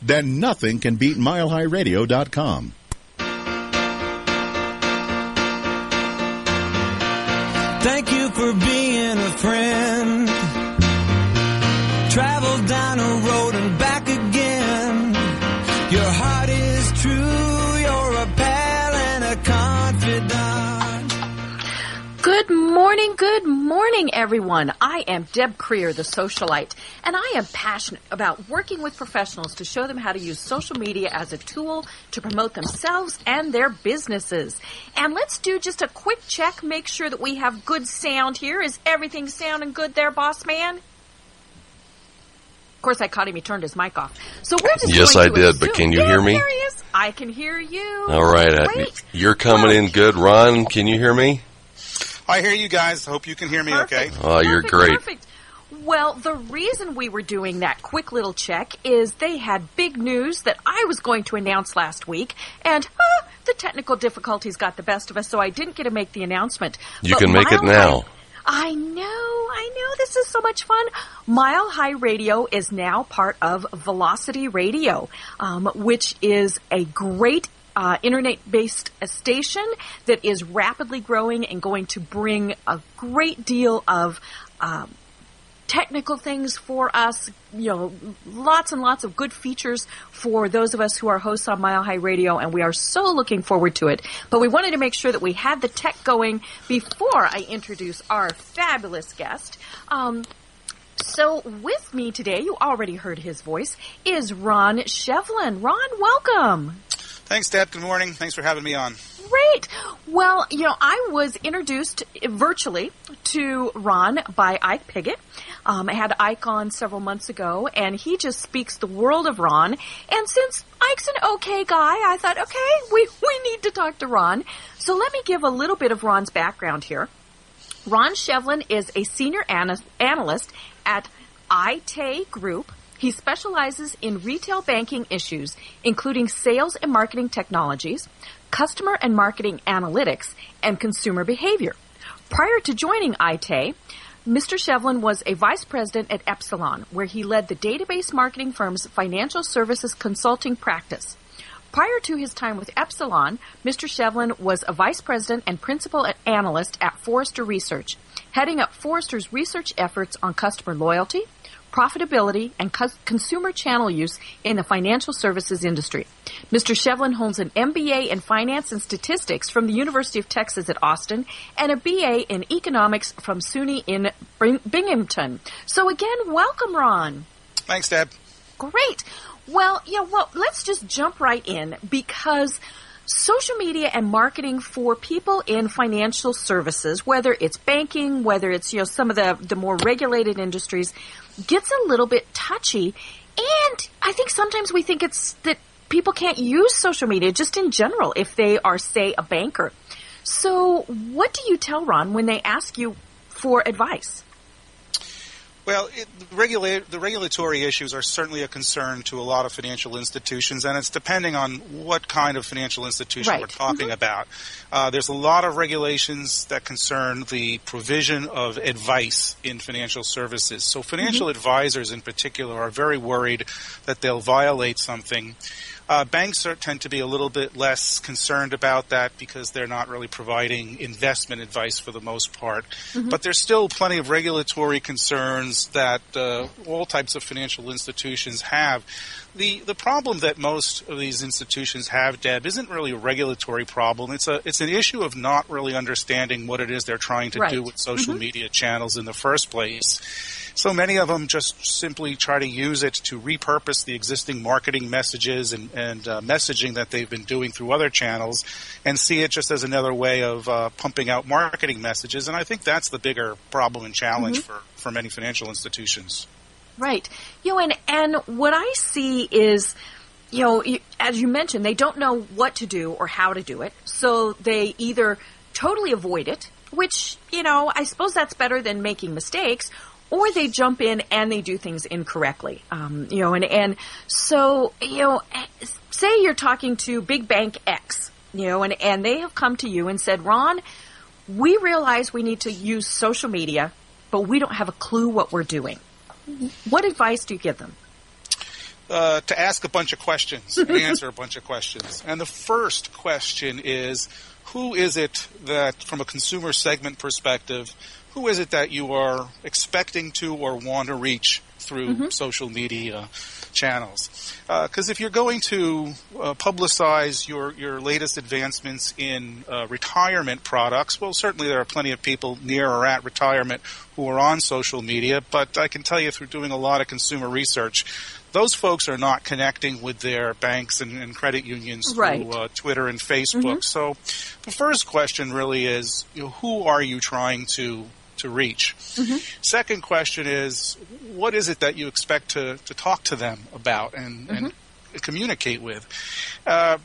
Then nothing can beat milehighradio.com. Thank you for being a friend. Travel down a road and back Good morning, good morning, everyone. I am Deb Creer, the socialite, and I am passionate about working with professionals to show them how to use social media as a tool to promote themselves and their businesses. And let's do just a quick check, make sure that we have good sound here. Is everything sounding good there, boss man? Of course, I caught him. He turned his mic off. So we're just Yes, I to did, assume- but can you Yeah, hear me? There he is. I can hear you. All right, you're coming Well, in good, Ron. Can you hear me? I hear you guys. Hope you can hear me okay. Perfect. Oh, you're Perfect, great. Perfect. Well, the reason we were doing that quick little check is they had big news that I was going to announce last week, and uh, the technical difficulties got the best of us, so I didn't get to make the announcement. You But can make it now. High- I know, I know. This is so much fun. Mile High Radio is now part of Velocity Radio, um, which is a great uh, internet-based station that is rapidly growing and going to bring a great deal of um, technical things for us, you know, lots and lots of good features for those of us who are hosts on Mile High Radio, and we are so looking forward to it. But we wanted to make sure that we had the tech going before I introduce our fabulous guest. Um, so with me today, you already heard his voice, is Ron Shevlin. Ron, welcome. Thanks, Deb. Good morning. Thanks for having me on. Great. Well, you know, I was introduced virtually to Ron by Ike Pigott. Um, I had Ike on several months ago, and he just speaks the world of Ron. And since Ike's an okay guy, I thought, okay, we, we need to talk to Ron. So let me give a little bit of Ron's background here. Ron Shevlin is a senior ana- analyst at Aite Group. He specializes in retail banking issues, including sales and marketing technologies, customer and marketing analytics, and consumer behavior. Prior to joining Aite, Mr. Shevlin was a vice president at Epsilon, where he led the database marketing firm's financial services consulting practice. Prior to his time with Epsilon, Mr. Shevlin was a vice president and principal analyst at Forrester Research, heading up Forrester's research efforts on customer loyalty, profitability, and cus- consumer channel use in the financial services industry. Mr. Shevlin holds an MBA in finance and statistics from the University of Texas at Austin and a BA in economics from SUNY in Bing- Binghamton. So again, welcome, Ron. Thanks, Deb. Great. Well, yeah, well, let's just jump right in because social media and marketing for people in financial services, whether it's banking, whether it's, you know, some of the, the more regulated industries, gets a little bit touchy. And I think sometimes we think it's that people can't use social media just in general if they are, say, a banker. So what do you tell Ron when they ask you for advice? Well, it, the, regula- the regulatory issues are certainly a concern to a lot of financial institutions, and it's depending on what kind of financial institution Right. we're talking about. Uh, there's a lot of regulations that concern the provision of advice in financial services. So, financial advisors in particular are very worried that they'll violate something. Uh, banks are, tend to be a little bit less concerned about that because they're not really providing investment advice for the most part. But there's still plenty of regulatory concerns that uh, all types of financial institutions have. The the problem that most of these institutions have, Deb, isn't really a regulatory problem. It's a it's an issue of not really understanding what it is they're trying to Right. do with social media channels in the first place. So many of them just simply try to use it to repurpose the existing marketing messages and, and uh, messaging that they've been doing through other channels and see it just as another way of uh, pumping out marketing messages. And I think that's the bigger problem and challenge for, for many financial institutions. Right. You know, and, and what I see is you know, as you mentioned, they don't know what to do or how to do it. So they either totally avoid it, which, you know, I suppose that's better than making mistakes, or they jump in and they do things incorrectly. Um, you know, and, and so, you know, say you're talking to big bank X, you know, and, and they have come to you and said, Ron, we realize we need to use social media, but we don't have a clue what we're doing. What advice do you give them? uh, to ask a bunch of questions and answer a bunch of questions. And the first question is, who is it that, from a consumer segment perspective, who is it that you are expecting to or want to reach through social media channels? Because if you're going to uh, publicize your, your latest advancements in uh, retirement products, well, certainly there are plenty of people near or at retirement who are on social media, but I can tell you through doing a lot of consumer research, those folks are not connecting with their banks and, and credit unions through Right. uh, Twitter and Facebook. So the first question really is, you know, who are you trying to to reach? Second question is, what is it that you expect to, to talk to them about and, and communicate with? Uh,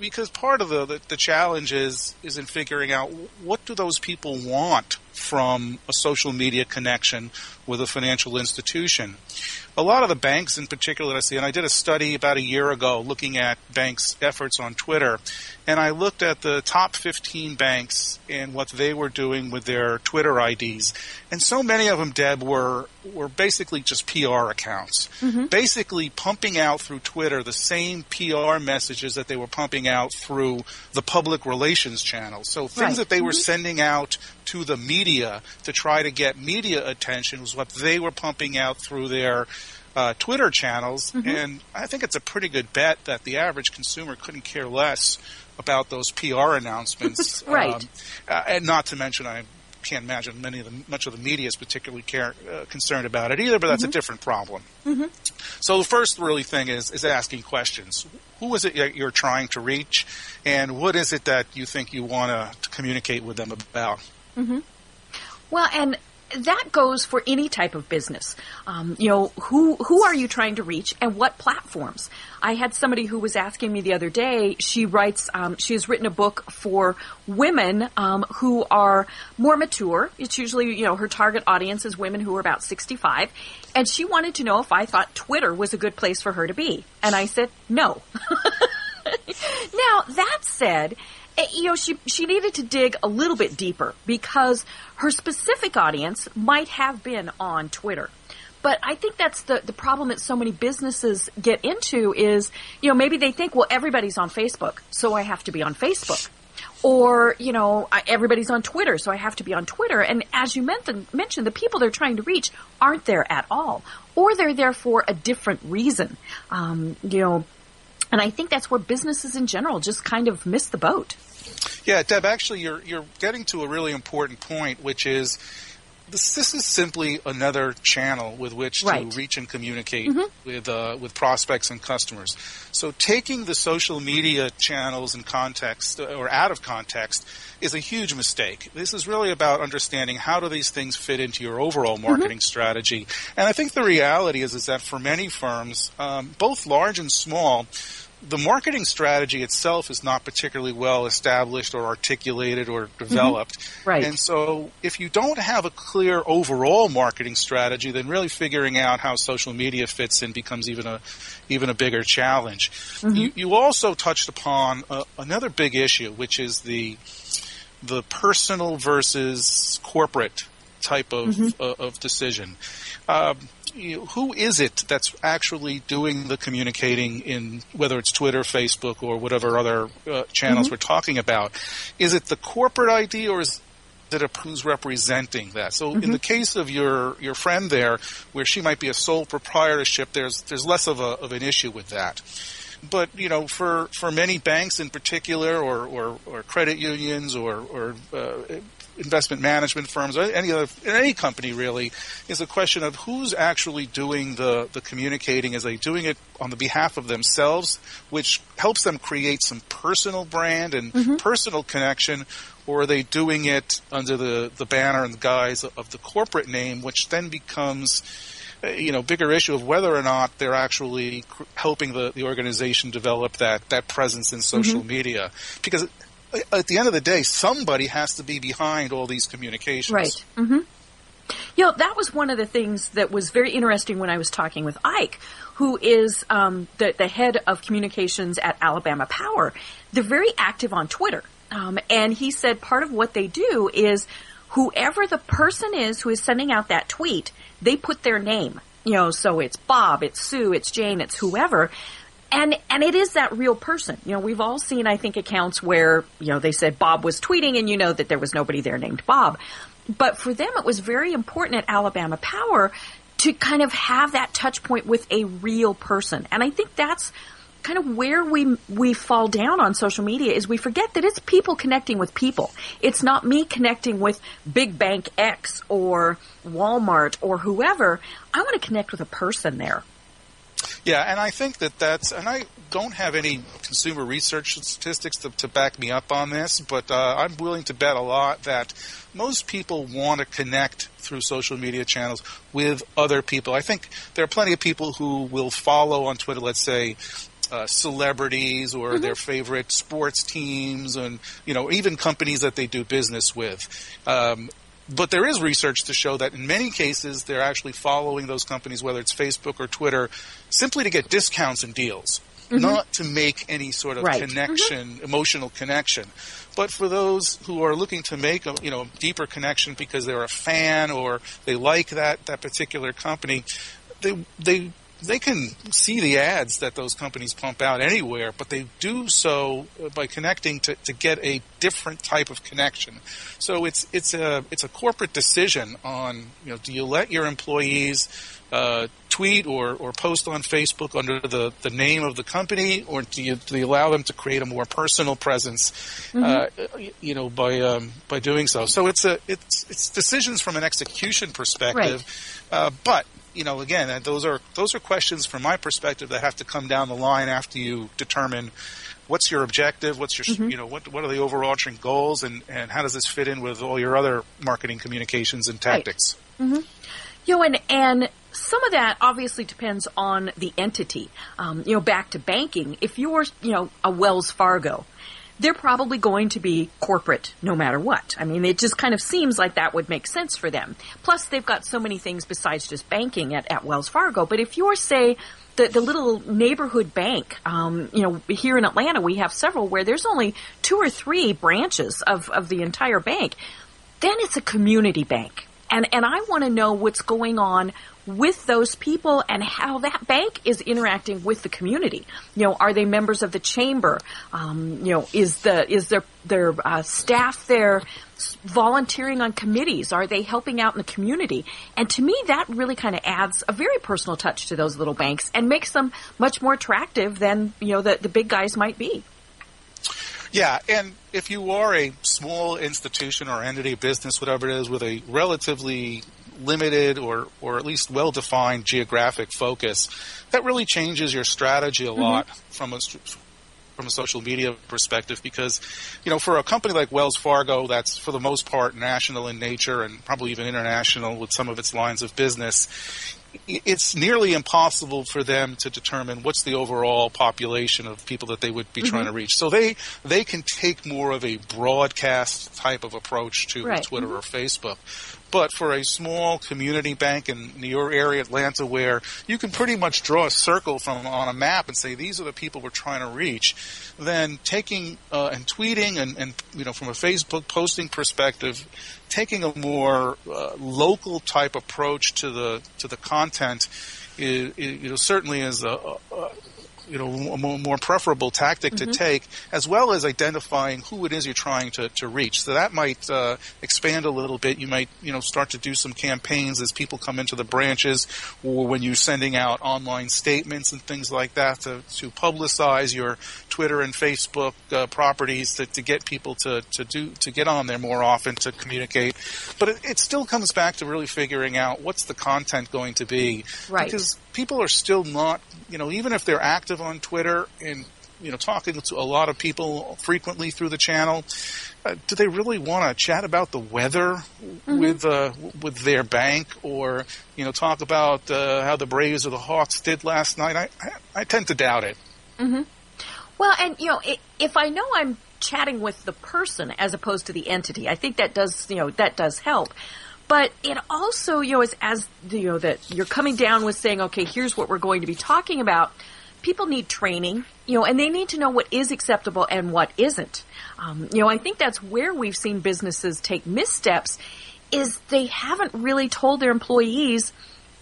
because part of the, the, the challenge is is in figuring out what do those people want from a social media connection with a financial institution. A lot of the banks in particular that I see, and I did a study about a year ago looking at banks' efforts on Twitter, and I looked at the top 15 banks and what they were doing with their Twitter IDs. And so many of them, Deb, were, were basically just PR accounts. Basically pumping out through Twitter the same PR messages that they were pumping out through the public relations channels. So things Right. that they were sending out to the media to try to get media attention was what they were pumping out through their uh, Twitter channels. And I think it's a pretty good bet that the average consumer couldn't care less about those PR announcements. Right. Um, uh, and not to mention, I can't imagine many of the much of the media is particularly care, uh, concerned about it either. But that's a mm-hmm. different problem. Mm-hmm. So the first really thing is is asking questions. Who is it that you're trying to reach, and what is it that you think you want to communicate with them about? Mm-hmm. Well, and that goes for any type of business. Um, you know, who who are you trying to reach, and what platforms? I had somebody who was asking me the other day. She writes. Um, she has written a book for women um, who are more mature. It's usually you know her target audience is women who are about sixty five, and she wanted to know if I thought Twitter was a good place for her to be, and I said no. Now that said, you know she she needed to dig a little bit deeper because her specific audience might have been on Twitter. But I think that's the, the problem that so many businesses get into is, you know, maybe they think, well, everybody's on Facebook, so I have to be on Facebook. Or, you know, everybody's on Twitter, so I have to be on Twitter. And as you mentioned, mentioned, the people they're trying to reach aren't there at all. Or they're there for a different reason. Um, you know, and I think that's where businesses in general just kind of miss the boat. Yeah, Deb, actually, you're you're getting to a really important point, which is this, this is simply another channel with which Right. to reach and communicate with uh, with prospects and customers. So taking the social media channels in context uh, or out of context is a huge mistake. This is really about understanding how do these things fit into your overall marketing strategy. And I think the reality is is that for many firms, um, both large and small, the marketing strategy itself is not particularly well established or articulated or developed. Right. And so if you don't have a clear overall marketing strategy, then really figuring out how social media fits in becomes even a even a bigger challenge. You, you also touched upon uh, another big issue, which is the the personal versus corporate type of uh, of decision. Um, you know, who is it that's actually doing the communicating in whether it's Twitter, Facebook, or whatever other uh, channels we're talking about? Is it the corporate ID or is it a who's representing that? So in the case of your your friend there, where she might be a sole proprietorship, there's there's less of a of an issue with that but you know, for, for many banks in particular, or, or, or credit unions, or, or uh, investment management firms, or any other any company really, is a question of who's actually doing the the communicating. Is they doing it on the behalf of themselves, which helps them create some personal brand and personal connection, or are they doing it under the the banner and the guise of the corporate name, which then becomes you know, bigger issue of whether or not they're actually cr- helping the, the organization develop that, that presence in social Mm-hmm. media. Because at the end of the day, somebody has to be behind all these communications. Right. hmm You know, that was one of the things that was very interesting when I was talking with Ike, who is um, the, the head of communications at Alabama Power. They're very active on Twitter. Um, and he said part of what they do is whoever the person is who is sending out that tweet, they put their name. You know, so it's Bob, it's Sue, it's Jane, it's whoever. And, and it is that real person. You know, we've all seen, I think, accounts where, you know, they said Bob was tweeting and you know that there was nobody there named Bob. But for them, it was very important at Alabama Power to kind of have that touch point with a real person. And I think that's kind of where we we fall down on social media is we forget that it's people connecting with people. It's not me connecting with Big Bank X or Walmart or whoever. I want to connect with a person there. Yeah, and I think that that's, and I don't have any consumer research statistics to, to back me up on this, but uh, I'm willing to bet a lot that most people want to connect through social media channels with other people. I think there are plenty of people who will follow on Twitter, let's say, uh, celebrities or their favorite sports teams, and you know even companies that they do business with. Um, but there is research to show that in many cases they're actually following those companies, whether it's Facebook or Twitter, simply to get discounts and deals, mm-hmm. not to make any sort of Right. Mm-hmm. connection, emotional connection. But for those who are looking to make a you know deeper connection because they're a fan or they like that that particular company, they they they can see the ads that those companies pump out anywhere, but they do so by connecting to, to get a different type of connection. So it's it's a it's a corporate decision on you know do you let your employees uh, tweet or, or post on Facebook under the, the name of the company, or do you, do you allow them to create a more personal presence, uh, you know, by um, by doing so? So it's a it's it's decisions from an execution perspective, uh, but you know, again, those are those are questions from my perspective that have to come down the line after you determine what's your objective, what's your you know what what are the overarching goals, and and how does this fit in with all your other marketing communications and tactics. You know, and, and some of that obviously depends on the entity. Um, you know, back to banking, if you're, you know, a Wells Fargo, they're probably going to be corporate no matter what. I mean, it just kind of seems like that would make sense for them. Plus, they've got so many things besides just banking at, at Wells Fargo. But if you're, say, the, the little neighborhood bank, um, you know, here in Atlanta, we have several where there's only two or three branches of, of the entire bank. Then it's a community bank. And, and I want to know what's going on with those people and how that bank is interacting with the community. You know, are they members of the chamber? Um, you know, is the is their their uh, staff there volunteering on committees? Are they helping out in the community? And to me, that really kind of adds a very personal touch to those little banks and makes them much more attractive than you know the the big guys might be. Yeah, and if you are a small institution or entity, business, whatever it is, with a relatively limited or, or at least well defined geographic focus, that really changes your strategy a mm-hmm. lot from a from a social media perspective because, you know, for a company like Wells Fargo that's for the most part national in nature and probably even international with some of its lines of business, it's nearly impossible for them to determine what's the overall population of people that they would be trying to reach. So they they can take more of a broadcast type of approach to Right. Twitter or Facebook. But for a small community bank in your area, Atlanta, where you can pretty much draw a circle from on a map and say these are the people we're trying to reach, then taking uh, and tweeting and, and you know from a Facebook posting perspective, taking a more uh, local type approach to the to the content, is, you know certainly is a, a you know a more, more preferable tactic to take, as well as identifying who it is you're trying to, to reach. So that might uh, expand a little bit. You might you know start to do some campaigns as people come into the branches, or when you're sending out online statements and things like that to, to publicize your Twitter and Facebook uh, properties to, to get people to, to do to get on there more often to communicate. But it, it still comes back to really figuring out what's the content going to be, Right. Because people are still not, you know, even if they're active on Twitter and you know, talking to a lot of people frequently through the channel. Uh, do they really want to chat about the weather Mm-hmm. with uh, with their bank, or you know, talk about uh, how the Braves or the Hawks did last night? I, I, I tend to doubt it. Well, and you know, if I know I'm chatting with the person as opposed to the entity, I think that does, you know, that does help. But it also, you know, is as you know that you're coming down with saying, okay, here's what we're going to be talking about. People need training, you know, and they need to know what is acceptable and what isn't. Um, you know, I think that's where we've seen businesses take missteps. Is they haven't really told their employees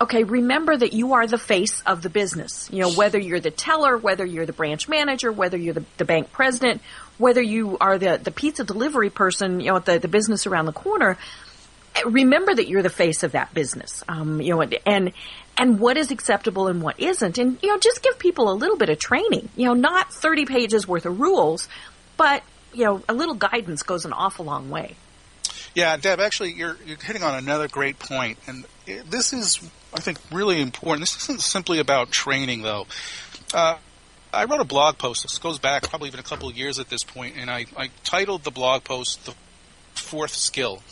okay, remember that you are the face of the business. You know, whether you're the teller, whether you're the branch manager, whether you're the, the bank president, whether you are the, the pizza delivery person, you know, at the, the business around the corner, remember that you're the face of that business. Um, you know, and, and, what is acceptable and what isn't. And, you know, just give people a little bit of training. You know, not 30 pages worth of rules, but, you know, a little guidance goes an awful long way. Yeah, Deb, actually, you're, you're hitting on another great point, and this is, I think, really important. This isn't simply about training, though. Uh, I wrote a blog post. This goes back probably even a couple of years at this point, and I, I titled the blog post "The Fourth Skill."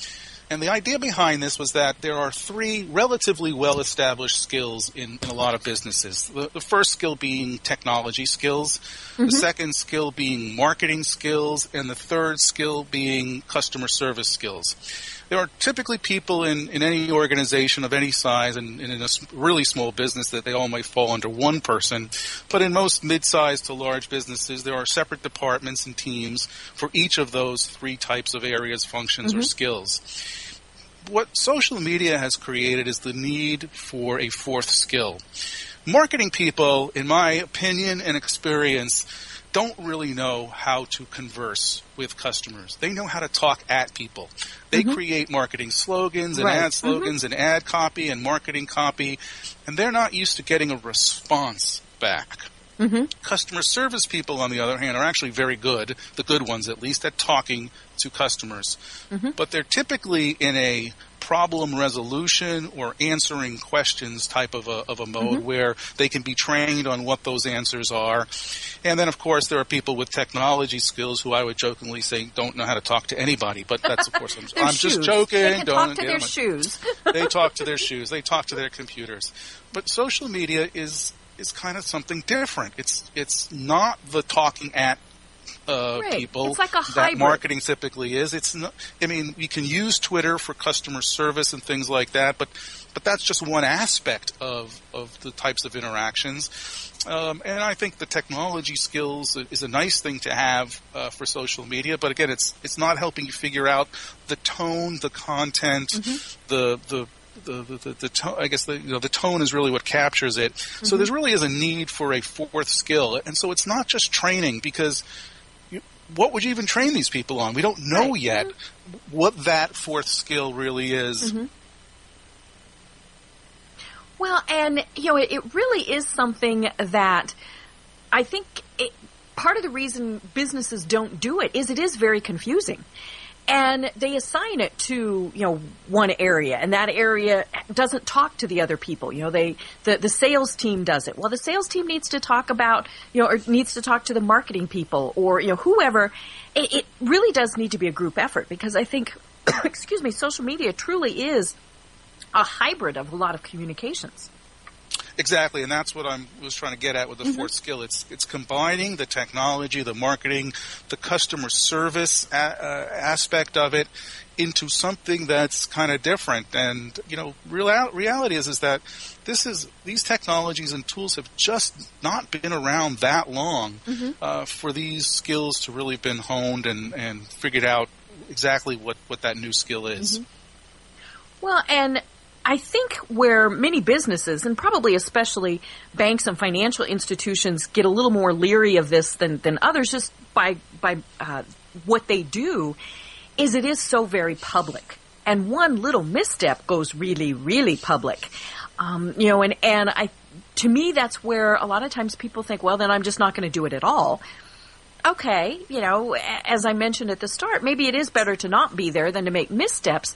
And the idea behind this was that there are three relatively well established skills in, in a lot of businesses. The, the first skill being technology skills, the mm-hmm. second skill being marketing skills, and the third skill being customer service skills. There are typically people in, in any organization of any size and, and in a really small business that they all might fall under one person. But in most mid-sized to large businesses, there are separate departments and teams for each of those three types of areas, functions, or mm-hmm. skills what social media has created is the need for a fourth skill. Marketing people, in my opinion and experience, don't really know how to converse with customers. They know how to talk at people. They mm-hmm. create marketing slogans and Right. ad mm-hmm. slogans and ad copy and marketing copy, and they're not used to getting a response back. Mm-hmm. Customer service people, on the other hand, are actually very good, the good ones at least, at talking to customers. But they're typically in a problem resolution or answering questions type of a, of a mode mm-hmm. where they can be trained on what those answers are. And then, of course, there are people with technology skills who I would jokingly say don't know how to talk to anybody. But that's, of course, I'm, I'm just joking. They don't talk to their my- shoes. they talk to their shoes. They talk to their computers. But social media is is kind of something different. It's it's not the talking at uh, Right. people It's like a that marketing typically is. It's not. I mean, you can use Twitter for customer service and things like that, but but that's just one aspect of of the types of interactions. Um, and I think the technology skills is a nice thing to have uh, for social media, but again, it's it's not helping you figure out the tone, the content, the the the, the, the, the tone, I guess the, you know, the tone is really what captures it. So there really is a need for a fourth skill. And so it's not just training because what would you even train these people on? We don't know Right. yet what that fourth skill really is. Mm-hmm. Well, and you know, it, it really is something that I think it, part of the reason businesses don't do it is it is very confusing. And they assign it to, you know, one area and that area doesn't talk to the other people. You know, they, the, the sales team does it. Well, the sales team needs to talk about, you know, or needs to talk to the marketing people or, you know, whoever. It, it really does need to be a group effort because I think, excuse me, social media truly is a hybrid of a lot of communications. Exactly, and that's what I was trying to get at with the fourth skill. It's it's combining the technology, the marketing, the customer service a, uh, aspect of it into something that's kind of different. And you know, real, reality is is that this is these technologies and tools have just not been around that long uh, for these skills to really have been honed and and figured out exactly what what that new skill is. Well, and I think where many businesses, and probably especially banks and financial institutions, get a little more leery of this than, than others, just by by uh, what they do, is it is so very public, and one little misstep goes really, really public. Um, you know, and and I, to me, that's where a lot of times people think, well, then I'm just not going to do it at all okay, you know, as I mentioned at the start, maybe it is better to not be there than to make missteps.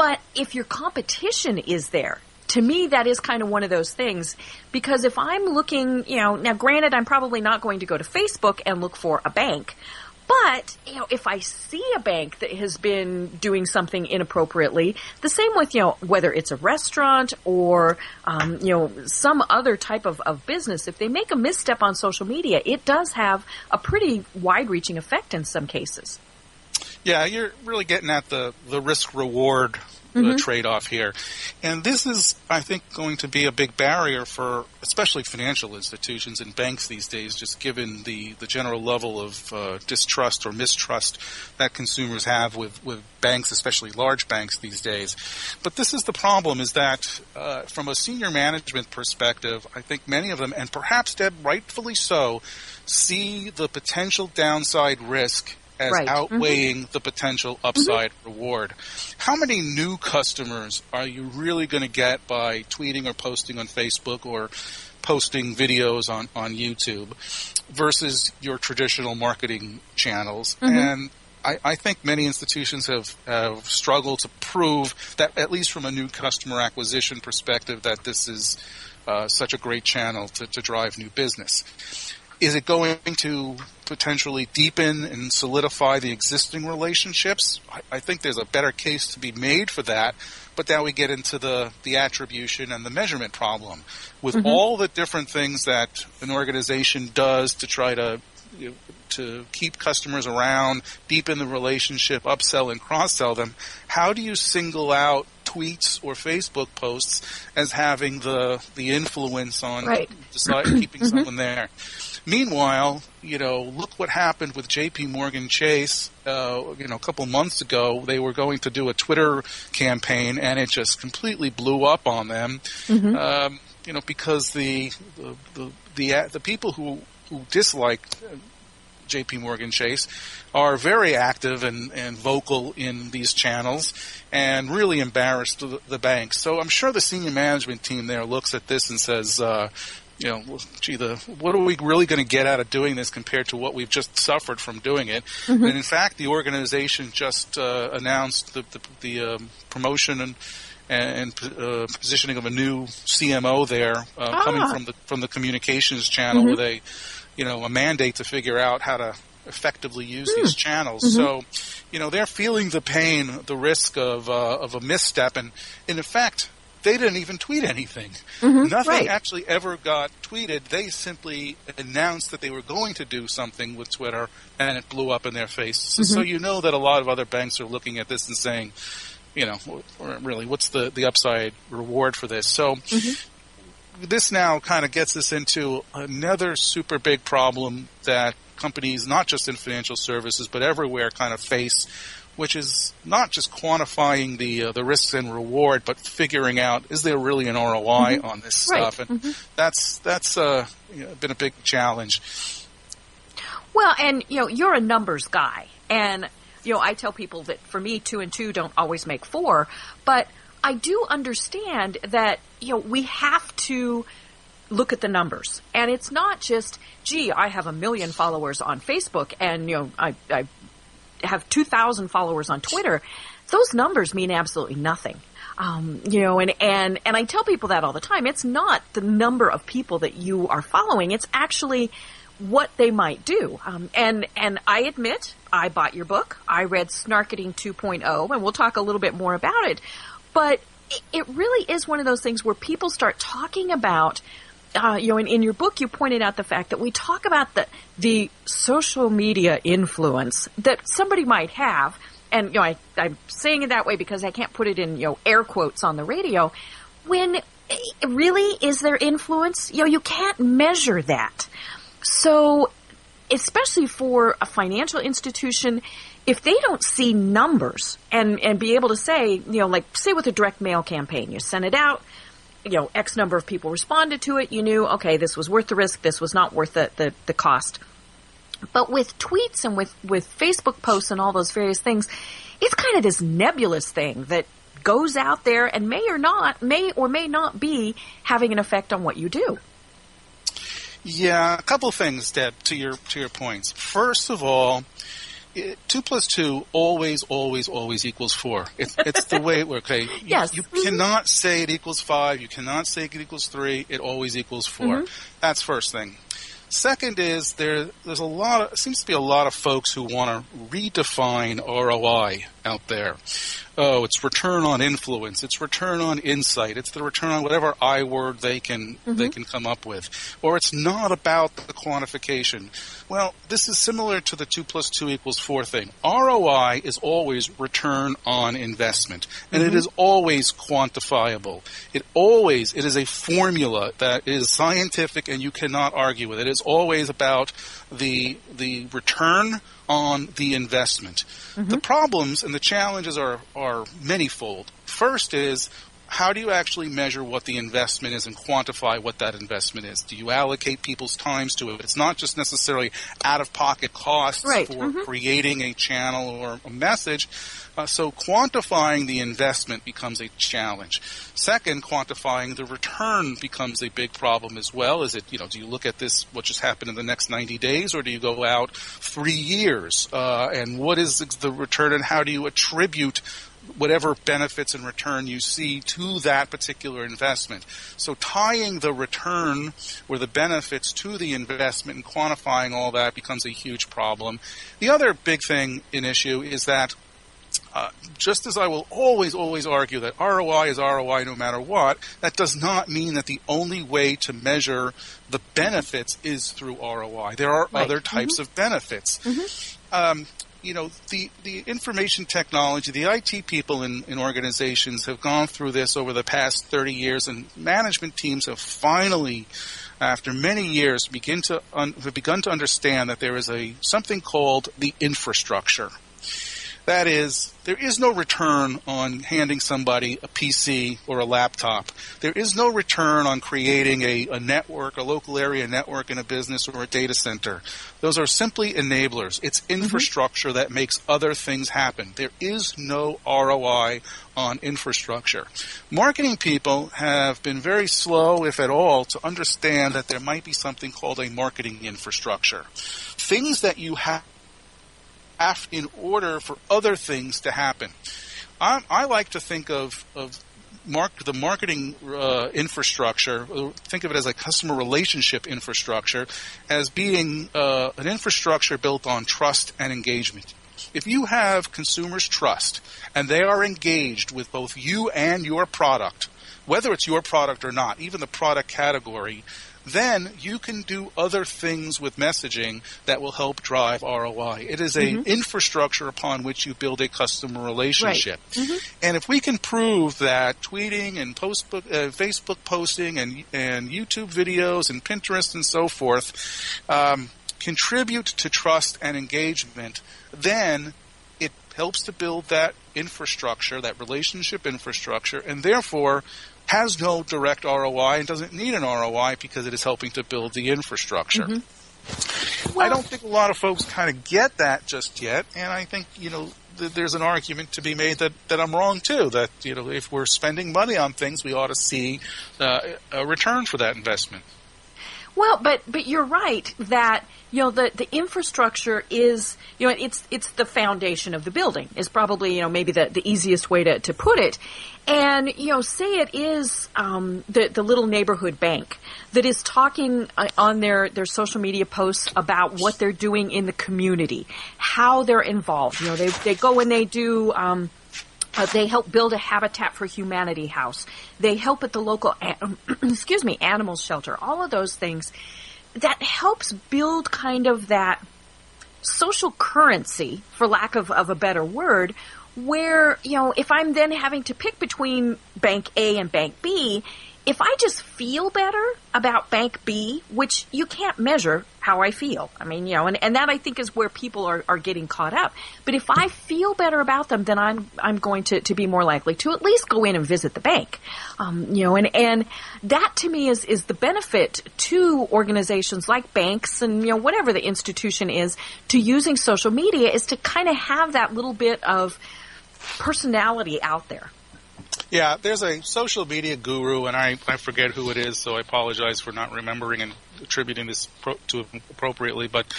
But if your competition is there, to me, that is kind of one of those things because if I'm looking, you know, now granted, I'm probably not going to go to Facebook and look for a bank. But, you know, if I see a bank that has been doing something inappropriately, the same with, you know, whether it's a restaurant or, um, you know, some other type of, of business, if they make a misstep on social media, it does have a pretty wide reaching effect in some cases. Yeah, you're really getting at the, the risk reward mm-hmm. trade off here. And this is, I think, going to be a big barrier for especially financial institutions and banks these days, just given the, the general level of uh, distrust or mistrust that consumers have with, with banks, especially large banks these days. But this is the problem is that uh, from a senior management perspective, I think many of them, and perhaps Deb rightfully so, see the potential downside risk as right. Mm-hmm. outweighing mm-hmm. the potential upside mm-hmm. reward. How many new customers are you really going to get by tweeting or posting on Facebook or posting videos on, on YouTube versus your traditional marketing channels? Mm-hmm. And I, I, think many institutions have, have struggled to prove that, at least from a new customer acquisition perspective, that this is uh, such a great channel to, to drive new business. Is it going to potentially deepen and solidify the existing relationships? I, I think there's a better case to be made for that. But now we get into the, the attribution and the measurement problem. With mm-hmm. all the different things that an organization does to try to you know, to keep customers around, deepen the relationship, upsell and cross sell them, how do you single out tweets or Facebook posts as having the the influence on right. decide, keeping mm-hmm. someone there? Meanwhile, you know, look what happened with J.P. Morgan Chase. Uh, you know, a couple months ago, they were going to do a Twitter campaign, and it just completely blew up on them. Mm-hmm. Um, you know, because the the the the, the people who who disliked J.P. Morgan Chase are very active and, and vocal in these channels and really embarrassed the, the banks. So I'm sure the senior management team there looks at this and says, uh, you know, gee, the what are we really going to get out of doing this compared to what we've just suffered from doing it? Mm-hmm. And in fact, the organization just uh, announced the the, the um, promotion and and uh, positioning of a new CMO there, uh, ah. coming from the from the communications channel mm-hmm. with a you know a mandate to figure out how to effectively use mm. these channels. Mm-hmm. So, you know, they're feeling the pain, the risk of uh, of a misstep, and, and in fact, they didn't even tweet anything. Mm-hmm, Nothing right. actually ever got tweeted. They simply announced that they were going to do something with Twitter, and it blew up in their face. So, mm-hmm. so you know that a lot of other banks are looking at this and saying, you know, really, what's the, the upside reward for this? So mm-hmm. this now kind of gets us into another super big problem that companies, not just in financial services, but everywhere kind of face which is not just quantifying the uh, the risks and reward, but figuring out is there really an ROI mm-hmm. on this right. stuff, and mm-hmm. that's that's uh, you know, been a big challenge. Well, and you know, you're a numbers guy, and you know, I tell people that for me, two and two don't always make four, but I do understand that you know we have to look at the numbers. And it's not just, gee, I have a million followers on Facebook and, you know, I, I have 2,000 followers on Twitter, those numbers mean absolutely nothing. Um, you know, and, and, and I tell people that all the time. It's not the number of people that you are following. It's actually what they might do. Um, and, and I admit, I bought your book. I read Snarketing 2.0 and we'll talk a little bit more about it. But it, it really is one of those things where people start talking about uh, you know, in, in your book, you pointed out the fact that we talk about the the social media influence that somebody might have, and you know, I, I'm saying it that way because I can't put it in you know air quotes on the radio. When eh, really is there influence? You know, you can't measure that. So, especially for a financial institution, if they don't see numbers and and be able to say, you know, like say with a direct mail campaign, you send it out you know, X number of people responded to it, you knew, okay, this was worth the risk, this was not worth the, the, the cost. But with tweets and with, with Facebook posts and all those various things, it's kind of this nebulous thing that goes out there and may or not, may or may not be having an effect on what you do. Yeah, a couple things, Deb, to your to your points. First of all, it, two plus two always, always, always equals four. It's, it's the way it works. Okay, you, Yes. you cannot say it equals five. You cannot say it equals three. It always equals 4 Mm-hmm. That's first thing. Second is there. There's a lot of seems to be a lot of folks who want to redefine ROI out there. Oh, it's return on influence. It's return on insight. It's the return on whatever I word they can mm-hmm. they can come up with. Or it's not about the quantification. Well, this is similar to the two plus two equals four thing. ROI is always return on investment, and it mm-hmm. is always quantifiable. It always it is a formula that is scientific, and you cannot argue with it. It's always about the the return on the investment. Mm-hmm. The problems and the challenges are are manyfold. First is how do you actually measure what the investment is and quantify what that investment is? Do you allocate people's times to it? It's not just necessarily out of pocket costs Right. for creating a channel or a message. Uh, so quantifying the investment becomes a challenge. Second, quantifying the return becomes a big problem as well. Is it, you know, do you look at this, what just happened in the next 90 days, or do you go out three years? Uh, and what is the return and how do you attribute whatever benefits and return you see to that particular investment. So tying the return or the benefits to the investment and quantifying all that becomes a huge problem. The other big thing in issue is that uh, just as I will always, always argue that ROI is ROI no matter what, that does not mean that the only way to measure the benefits is through ROI. There are Right. other types of benefits. Um, you know, the, the information technology, the IT people in, in organizations have gone through this over the past 30 years, and management teams have finally, after many years, begin to un, have begun to understand that there is a something called the infrastructure. That is, there is no return on handing somebody a PC or a laptop. There is no return on creating a, a network, a local area network in a business or a data center. Those are simply enablers. It's mm-hmm. infrastructure that makes other things happen. There is no ROI on infrastructure. Marketing people have been very slow, if at all, to understand that there might be something called a marketing infrastructure. Things that you have have in order for other things to happen. I, I like to think of, of mark, the marketing uh, infrastructure, uh, think of it as a customer relationship infrastructure, as being uh, an infrastructure built on trust and engagement. If you have consumers' trust and they are engaged with both you and your product, whether it's your product or not, even the product category, then you can do other things with messaging that will help drive ROI. It is a infrastructure upon which you build a customer relationship. And if we can prove that tweeting and post uh, Facebook posting and and YouTube videos and Pinterest and so forth um, contribute to trust and engagement, then it helps to build that infrastructure, that relationship infrastructure, and therefore has no direct ROI and doesn't need an ROI because it is helping to build the infrastructure. I don't think a lot of folks kind of get that just yet, and I think you know th- there's an argument to be made that, that I'm wrong too. That you know if we're spending money on things, we ought to see uh, a return for that investment. Well, but but you're right that you know the the infrastructure is you know it's it's the foundation of the building is probably you know maybe the the easiest way to to put it, and you know say it is um, the the little neighborhood bank that is talking uh, on their their social media posts about what they're doing in the community, how they're involved. You know they they go and they do. Um, uh, they help build a Habitat for Humanity house. They help at the local, a- excuse me, animal shelter. All of those things that helps build kind of that social currency, for lack of, of a better word, where, you know, if I'm then having to pick between bank A and bank B, if I just feel better about bank B, which you can't measure how I feel. I mean, you know, and, and that I think is where people are, are getting caught up. But if I feel better about them, then I'm, I'm going to, to be more likely to at least go in and visit the bank. Um, you know, and, and that to me is, is the benefit to organizations like banks and, you know, whatever the institution is to using social media is to kind of have that little bit of personality out there. Yeah, there's a social media guru, and I, I forget who it is, so I apologize for not remembering and attributing this pro- to him appropriately, but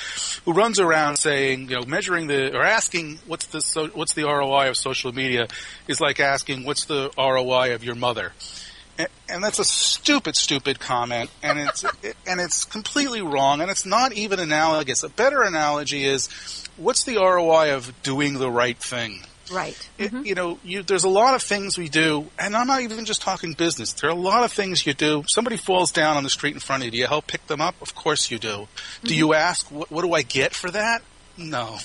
who runs around saying, you know, measuring the or asking what's the so, what's the ROI of social media is like asking what's the ROI of your mother. And, and that's a stupid, stupid comment, and it's it, and it's completely wrong, and it's not even analogous. A better analogy is, what's the ROI of doing the right thing? Right. It, mm-hmm. you know, you, there's a lot of things we do, and I'm not even just talking business. There are a lot of things you do. Somebody falls down on the street in front of you. Do you help pick them up? Of course you do. Do you mm-hmm. ask, what, what do I get for that? No.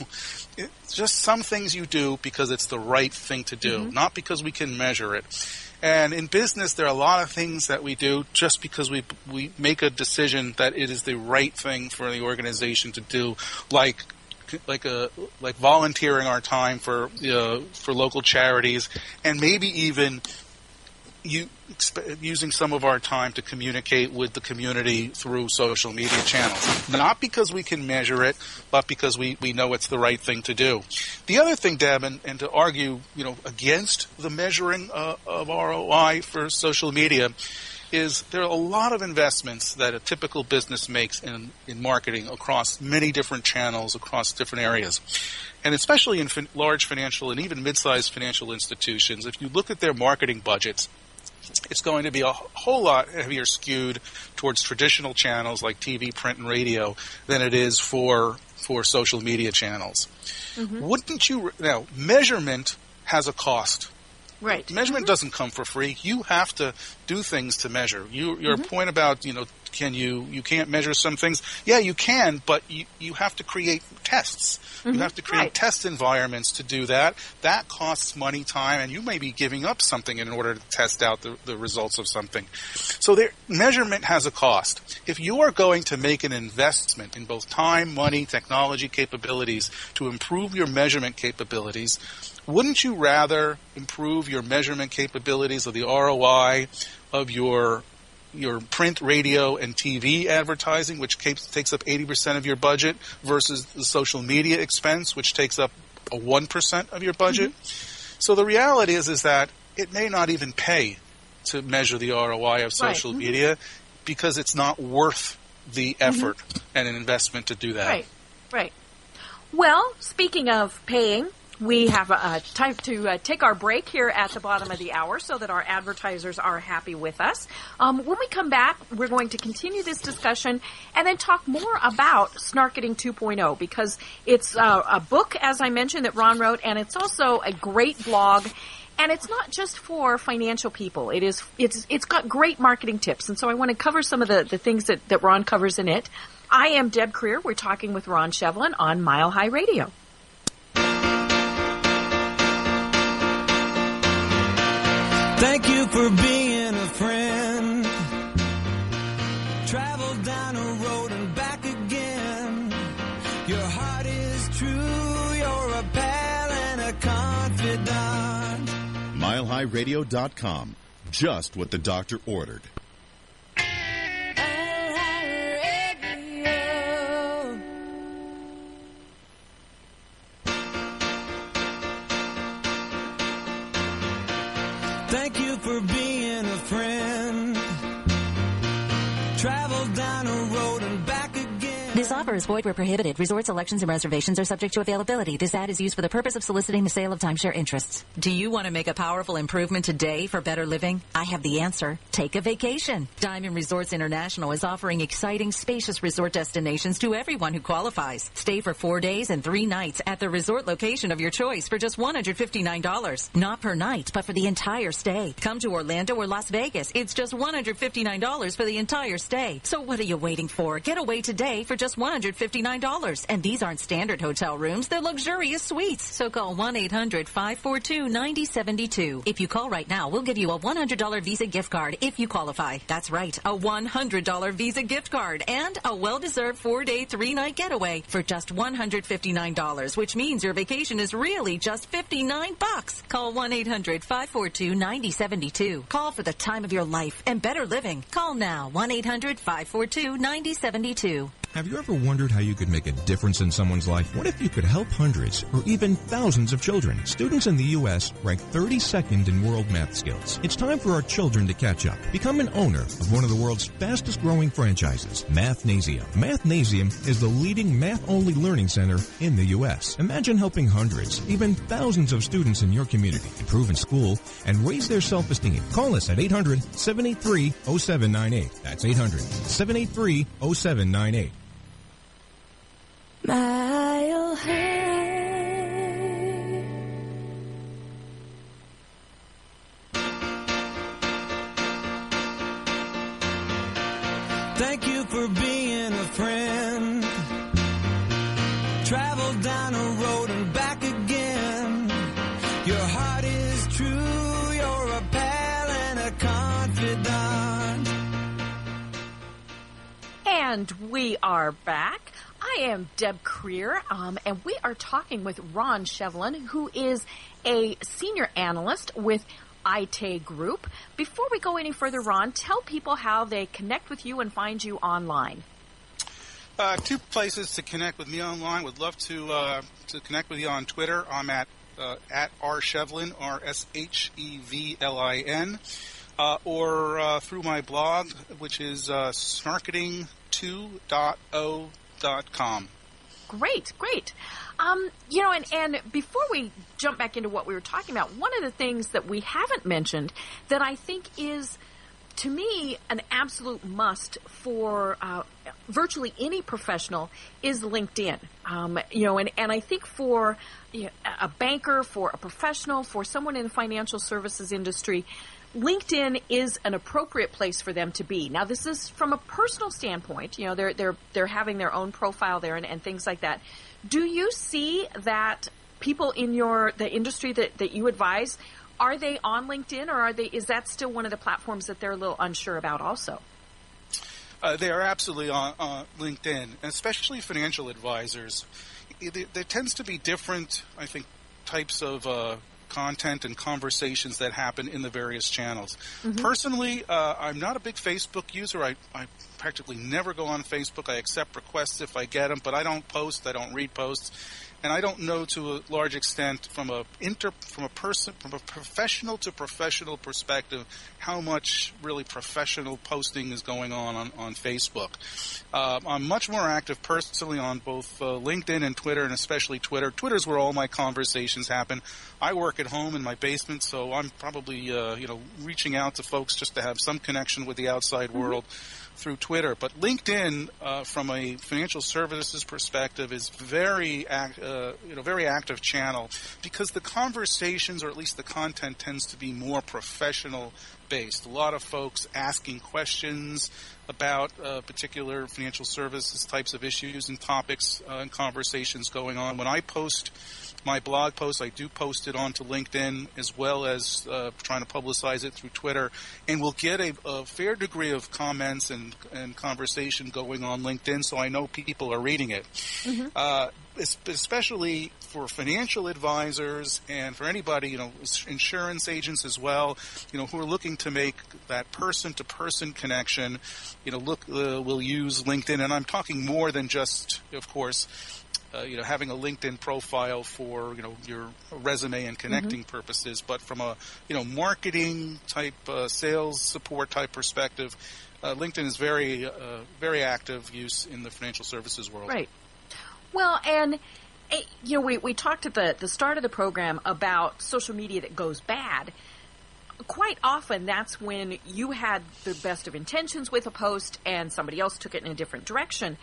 It's just some things you do because it's the right thing to do, mm-hmm. not because we can measure it. And in business, there are a lot of things that we do just because we we make a decision that it is the right thing for the organization to do, like like a like volunteering our time for for local charities, and maybe even you using some of our time to communicate with the community through social media channels. Not because we can measure it, but because we, we know it's the right thing to do. The other thing, Deb, and, and to argue, you know, against the measuring uh, of ROI for social media is there are a lot of investments that a typical business makes in, in marketing across many different channels, across different areas. And especially in fin- large financial and even mid-sized financial institutions, if you look at their marketing budgets, it's going to be a whole lot heavier skewed towards traditional channels like TV, print, and radio than it is for for social media channels. Mm-hmm. Wouldn't you now measurement has a cost. Right. Measurement mm-hmm. doesn't come for free. You have to do things to measure. You, your mm-hmm. point about you know can you you can't measure some things? Yeah, you can, but you you have to create tests. You have to create Right. test environments to do that. That costs money, time, and you may be giving up something in order to test out the, the results of something. So there, measurement has a cost. If you are going to make an investment in both time, money, technology capabilities to improve your measurement capabilities, wouldn't you rather improve your measurement capabilities of the ROI of your your print, radio, and TV advertising, which takes up 80% of your budget, versus the social media expense, which takes up a 1% of your budget. So the reality is, is that it may not even pay to measure the ROI of social Mhm. media because it's not worth the effort and an investment to do that. Right, right. Well, speaking of paying, we have uh, time to uh, take our break here at the bottom of the hour so that our advertisers are happy with us. Um, when we come back, we're going to continue this discussion and then talk more about Snarketing 2.0 because it's uh, a book, as I mentioned, that Ron wrote, and it's also a great blog. And it's not just for financial people. It is, it's, it's got great marketing tips. And so I want to cover some of the, the things that, that Ron covers in it. I am Deb Krier. We're talking with Ron Shevlin on Mile High Radio. Thank you for being a friend. Travel down a road and back again. Your heart is true. You're a pal and a confidant. MileHighRadio.com. Just what the doctor ordered. Is void where prohibited. Resort selections and reservations are subject to availability. This ad is used for the purpose of soliciting the sale of timeshare interests. Do you want to make a powerful improvement today for better living? I have the answer. Take a vacation. Diamond Resorts International is offering exciting, spacious resort destinations to everyone who qualifies. Stay for four days and three nights at the resort location of your choice for just $159. Not per night, but for the entire stay. Come to Orlando or Las Vegas. It's just $159 for the entire stay. So what are you waiting for? Get away today for just $159. And these aren't standard hotel rooms, they're luxurious suites. So call 1-800-542-9072. If you call right now, we'll give you a $100 Visa gift card if you qualify. That's right, a $100 Visa gift card and a well-deserved four-day, three-night getaway for just $159, which means your vacation is really just 59 bucks. Call 1-800-542-9072. Call for the time of your life and better living. Call now, 1-800-542-9072. Have you ever wondered how you could make a difference in someone's life? What if you could help hundreds or even thousands of children? Students in the U.S. rank 32nd in world math skills. It's time for our children to catch up. Become an owner of one of the world's fastest growing franchises, Mathnasium. Mathnasium is the leading math-only learning center in the U.S. Imagine helping hundreds, even thousands of students in your community improve in school and raise their self-esteem. Call us at 800-783-0798. That's 800-783-0798. Mile high. Thank you for being a friend. Travel down a road and back again. Your heart is true. You're a pal and a confidant. And we are back. I am Deb Krier, um, and we are talking with Ron Shevlin, who is a senior analyst with Aite Group. Before we go any further, Ron, tell people how they connect with you and find you online. Uh, two places to connect with me online. Would love to uh, to connect with you on Twitter. I'm at uh, at r shevlin r s h e v l i n, uh, or uh, through my blog, which is uh, snarketing2.o.com. Great, great. Um, you know, and, and before we jump back into what we were talking about, one of the things that we haven't mentioned that I think is, to me, an absolute must for uh, virtually any professional is LinkedIn. Um, you know, and, and I think for you know, a banker, for a professional, for someone in the financial services industry, LinkedIn is an appropriate place for them to be. Now, this is from a personal standpoint. You know, they're they're they're having their own profile there and, and things like that. Do you see that people in your the industry that, that you advise are they on LinkedIn or are they is that still one of the platforms that they're a little unsure about also? Uh, they are absolutely on uh, LinkedIn, especially financial advisors. There, there, tends to be different, I think, types of uh, content and conversations that happen in the various channels. Mm-hmm. Personally, uh, I'm not a big Facebook user. I, I practically never go on Facebook. I accept requests if I get them, but I don't post. I don't read posts and I don't know to a large extent from a inter from a person from a professional to professional perspective how much really professional posting is going on on, on Facebook. Uh, I'm much more active personally on both uh, LinkedIn and Twitter, and especially Twitter. Twitter's where all my conversations happen. I work at home in my basement, so I'm probably uh, you know reaching out to folks just to have some connection with the outside mm-hmm. world through Twitter. But LinkedIn, uh, from a financial services perspective, is very act, uh, you know very active channel because the conversations, or at least the content, tends to be more professional based. A lot of folks asking questions about uh, particular financial services types of issues and topics uh, and conversations going on. When I post my blog post. I do post it onto LinkedIn as well as uh, trying to publicize it through Twitter, and we'll get a, a, fair degree of comments and, and conversation going on LinkedIn, so I know people are reading it. Mm-hmm. Uh, especially for financial advisors and for anybody, you know, insurance agents as well, you know, who are looking to make that person-to-person connection, you know, look, uh, will use LinkedIn, and I'm talking more than just, of course, uh, you know, having a LinkedIn profile for you know your resume and connecting mm-hmm. purposes, but from a you know marketing type, uh, sales support type perspective, uh, LinkedIn is very uh, very active use in the financial services world. Right. Well, and eh, you know, we we talked at the the start of the program about social media that goes bad quite often that's when you had the best of intentions with a post and somebody else took it in a different direction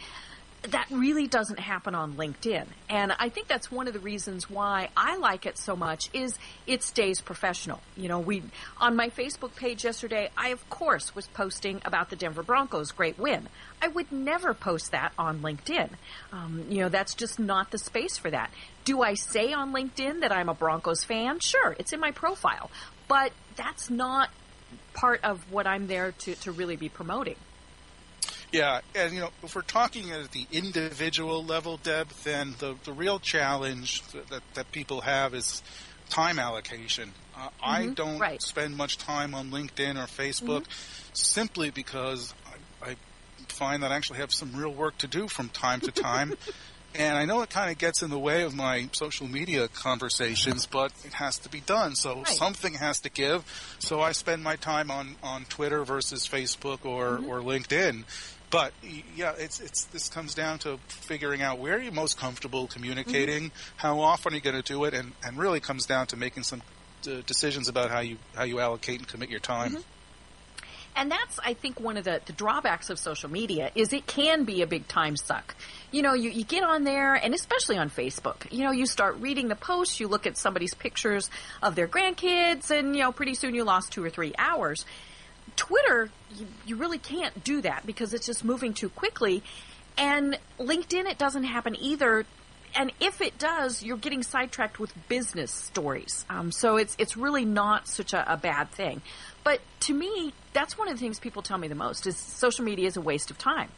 that really doesn't happen on LinkedIn. And I think that's one of the reasons why I like it so much is it stays professional. You know, we on my Facebook page yesterday, I of course was posting about the Denver Broncos great win. I would never post that on LinkedIn. Um, you know, that's just not the space for that. Do I say on LinkedIn that I'm a Broncos fan? Sure, it's in my profile. But that's not part of what I'm there to, to really be promoting. Yeah, and you know, if we're talking at the individual level, Deb, then the the real challenge that that people have is time allocation. Uh, mm-hmm. I don't right. spend much time on LinkedIn or Facebook mm-hmm. simply because I, I find that I actually have some real work to do from time to time. and I know it kind of gets in the way of my social media conversations, but it has to be done. So Right. something has to give. So I spend my time on, on Twitter versus Facebook or, Mm-hmm. or LinkedIn. But yeah, it's it's this comes down to figuring out where you're most comfortable communicating, Mm-hmm. how often are you going to do it, and, and really comes down to making some uh, decisions about how you how you allocate and commit your time. Mm-hmm. And that's, I think, one of the, the drawbacks of social media is it can be a big time suck. You know, you, you get on there, and especially on Facebook, you know, you start reading the posts, you look at somebody's pictures of their grandkids, and, you know, pretty soon you lost two or three hours. Twitter, you, you really can't do that because it's just moving too quickly. And LinkedIn, it doesn't happen either. And if it does, you're getting sidetracked with business stories. Um, so it's it's really not such a, a bad thing. But to me, that's one of the things people tell me the most is social media is a waste of time.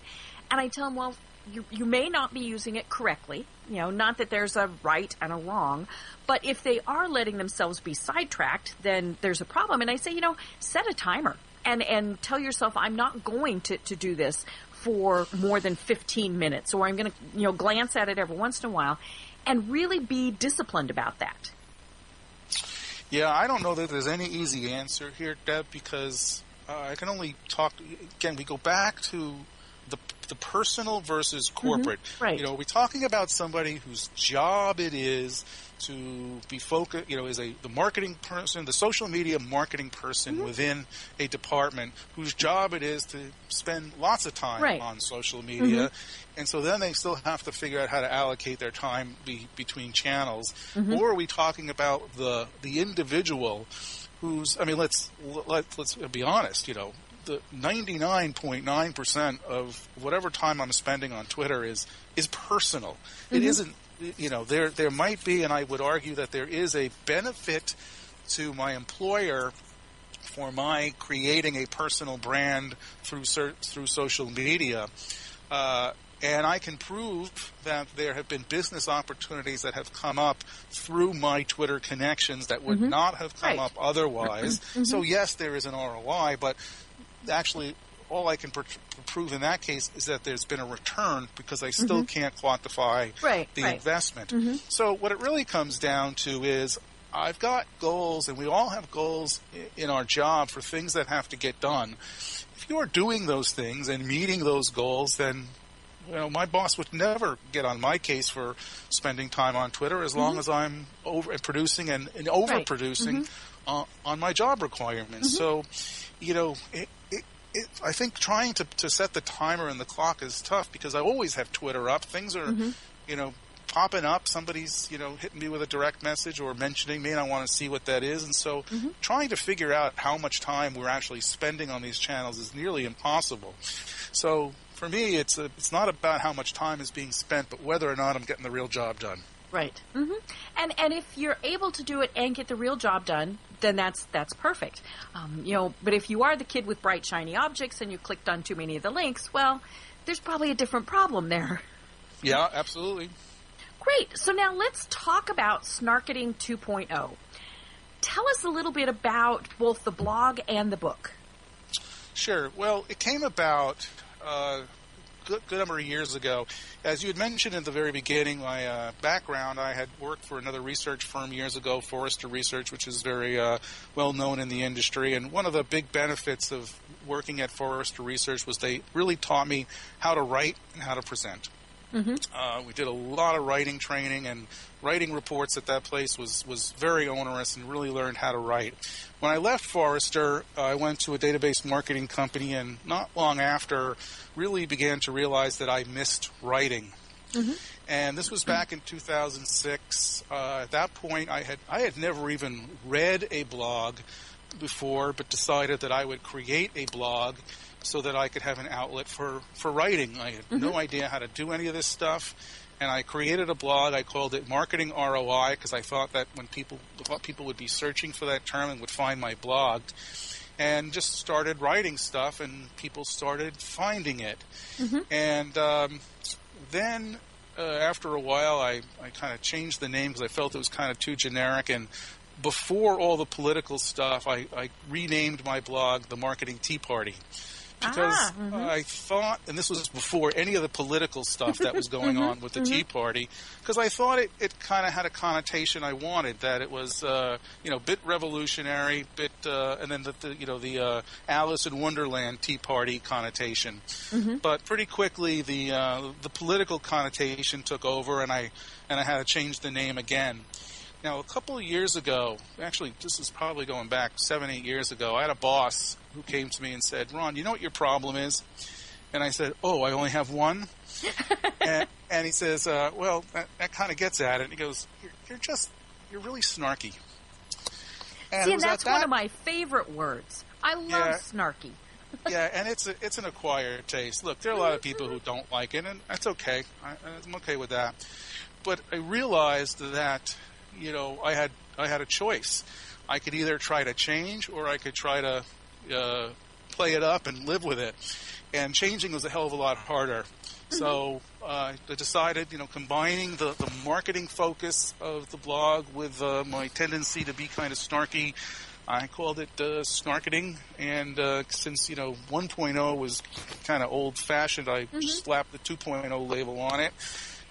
And I tell them, well, you, you may not be using it correctly. You know, not that there's a right and a wrong, but if they are letting themselves be sidetracked, then there's a problem. And I say, you know, set a timer and, and tell yourself, I'm not going to, to do this for more than 15 minutes, or I'm going to, you know, glance at it every once in a while and really be disciplined about that. Yeah, I don't know that there's any easy answer here, Deb, because uh, I can only talk. Again, we go back to the the personal versus mm-hmm. corporate. right. You know, are we talking about somebody whose job it is to be focused? You know, is a the marketing person, the social media marketing person mm-hmm. within a department whose job it is to spend lots of time Right. on social media, mm-hmm. and so then they still have to figure out how to allocate their time be, between channels. Or are we talking about the the individual who's? I mean, let's let let's be honest. You know, the ninety nine point nine percent of whatever time I'm spending on Twitter is is personal. It mm-hmm. isn't. You know, there there might be, and I would argue that there is a benefit to my employer for my creating a personal brand through through social media. Uh, and I can prove that there have been business opportunities that have come up through my Twitter connections that would mm-hmm. not have come Right. up otherwise. Mm-hmm. So yes, there is an ROI, but actually all I can pr- prove in that case is that there's been a return because I still mm-hmm. can't quantify Right, the right. investment. Mm-hmm. So what it really comes down to is I've got goals, and we all have goals in our job for things that have to get done. If you are doing those things and meeting those goals, then you know my boss would never get on my case for spending time on Twitter as long mm-hmm. as I'm over producing and, and overproducing uh, on my job requirements. So, you know, it, it, it, I think trying to, to set the timer and the clock is tough because I always have Twitter up. Things are, you know, popping up. Somebody's, you know, hitting me with a direct message or mentioning me, and I want to see what that is. And so, trying to figure out how much time we're actually spending on these channels is nearly impossible. So, for me, it's a, it's not about how much time is being spent, but whether or not I'm getting the real job done. Right. hmm And and if you're able to do it and get the real job done, then that's that's perfect. Um, you know, but if you are the kid with bright shiny objects and you clicked on too many of the links, well, there's probably a different problem there. Yeah, absolutely. Great. So now let's talk about Snarketing 2.0. Tell us a little bit about both the blog and the book. Sure. Well, it came about uh, good, good number of years ago. As you had mentioned at the very beginning, my uh, background, I had worked for another research firm years ago, Forrester Research, which is very uh, well known in the industry. And one of the big benefits of working at Forrester Research was they really taught me how to write and how to present. Uh, we did a lot of writing training and writing reports at that place was, was very onerous and really learned how to write. When I left Forrester, uh, I went to a database marketing company and not long after really began to realize that I missed writing. And this was back in 2006. Uh, at that point, I had I had never even read a blog before, but decided that I would create a blog so that I could have an outlet for, for writing. I had no idea how to do any of this stuff. And I created a blog. I called it Marketing ROI because I thought that when people thought people would be searching for that term and would find my blog, and just started writing stuff, and people started finding it. And um, then uh, after a while, I, I kind of changed the name because I felt it was kind of too generic. And before all the political stuff, I, I renamed my blog the Marketing Tea Party because Ah, mhm. I thought, and this was before any of the political stuff that was going on with the Tea Party, because I thought it, it kind of had a connotation I wanted that it was, uh, you know, bit revolutionary, bit, uh, and then the, the you know the uh, Alice in Wonderland Tea Party connotation. But pretty quickly, the uh, the political connotation took over, and I and I had to change the name again. Now, a couple of years ago, actually, this is probably going back seven, eight years ago, I had a boss who came to me and said, Ron, you know what your problem is? And I said, Oh, I only have one? and, and he says, uh, Well, that, that kind of gets at it. And he goes, You're, you're just, you're really snarky. And See, and that's one of my favorite words. I love Yeah. snarky. yeah, and it's a, it's an acquired taste. Look, there are a lot of people who don't like it, and that's okay. I, I'm okay with that. But I realized that you know I had I had a choice. I could either try to change, or I could try to uh, play it up and live with it. And changing was a hell of a lot harder. So uh, I decided, you know, combining the, the marketing focus of the blog with uh, my tendency to be kind of snarky, I called it uh, snarketing. And uh, since, you know, 1.0 was kind of old fashioned, I slapped the 2.0 label on it.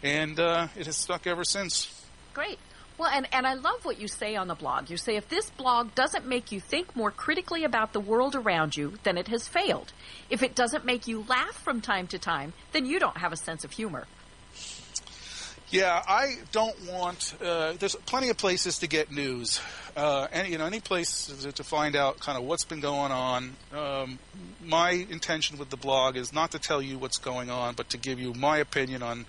And uh, it has stuck ever since. Great. Well, and, and I love what you say on the blog. You say if this blog doesn't make you think more critically about the world around you, then it has failed. If it doesn't make you laugh from time to time, then you don't have a sense of humor. Yeah, I don't want. Uh, there's plenty of places to get news, uh, and you know, any place to, to find out kind of what's been going on. Um, my intention with the blog is not to tell you what's going on, but to give you my opinion on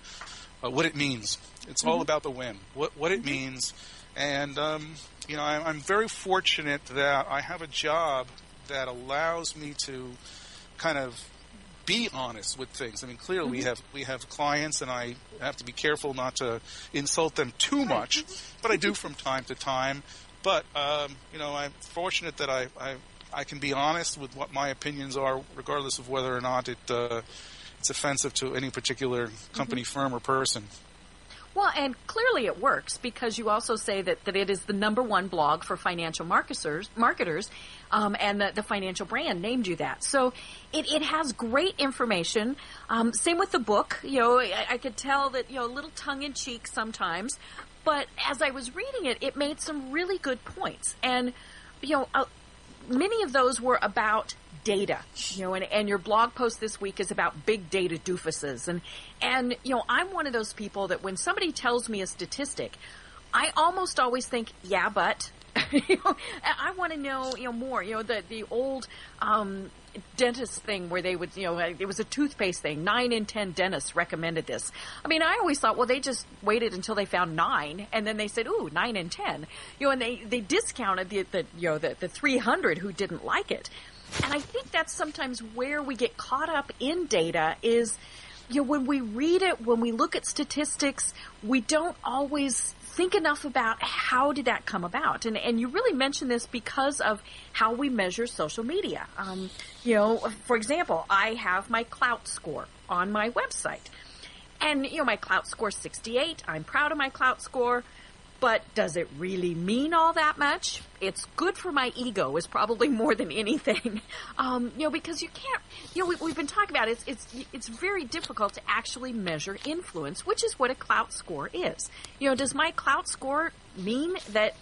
uh, what it means. It's all about the whim, what what it means, and um, you know, I'm, I'm very fortunate that I have a job that allows me to kind of be honest with things. I mean, clearly we have we have clients, and I have to be careful not to insult them too much, but I do from time to time. But um, you know, I'm fortunate that I, I I can be honest with what my opinions are, regardless of whether or not it uh, it's offensive to any particular company, firm, or person. Well, and clearly it works because you also say that, that it is the number one blog for financial marketers, marketers um, and the, the financial brand named you that. So it, it has great information. Um, same with the book. You know, I, I could tell that, you know, a little tongue in cheek sometimes. But as I was reading it, it made some really good points. And, you know, uh, many of those were about data, you know, and, and your blog post this week is about big data doofuses. And, and, you know, I'm one of those people that when somebody tells me a statistic, I almost always think, yeah, but, you know, I want to know, you know, more, you know, the, the old, um, dentist thing where they would, you know, it was a toothpaste thing. Nine in ten dentists recommended this. I mean, I always thought, well, they just waited until they found nine, and then they said, ooh, nine in ten. You know, and they, they discounted the, the you know, the, the 300 who didn't like it. And I think that's sometimes where we get caught up in data is, you know, when we read it, when we look at statistics, we don't always think enough about how did that come about. And, and you really mentioned this because of how we measure social media. Um, you know, for example, I have my Klout score on my website. And, you know, my Klout score 68. I'm proud of my Klout score. But does it really mean all that much? It's good for my ego is probably more than anything. Um, you know, because you can't, you know, we, we've been talking about it, it's, it's, it's very difficult to actually measure influence, which is what a Klout score is. You know, does my Klout score mean that,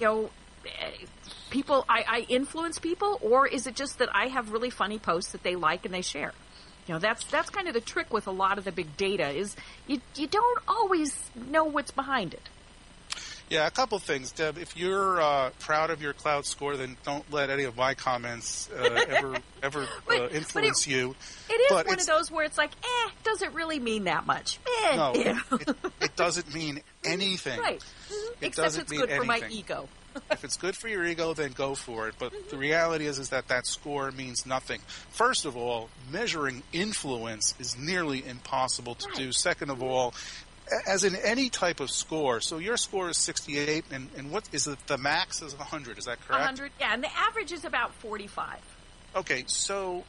you know, eh, people, I, I influence people, or is it just that I have really funny posts that they like and they share? You know, that's that's kind of the trick with a lot of the big data is you you don't always know what's behind it. Yeah, a couple things, Deb. If you're uh, proud of your Klout score, then don't let any of my comments uh, ever ever But- uh, but it- influence you. It is But one of those where it's like, eh, does it really mean that much? Eh, No, it, it doesn't mean anything. right. Mhm. It Except doesn't it's mean good for my anything. ego. if it's good for your ego, then go for it. But the reality is, is that that score means nothing. First of all, measuring influence is nearly impossible to do. Second of all, as in any type of score, so your score is 68, and, and what is it? The max is 100. Is that correct? 100, yeah, and the average is about 45. Okay, so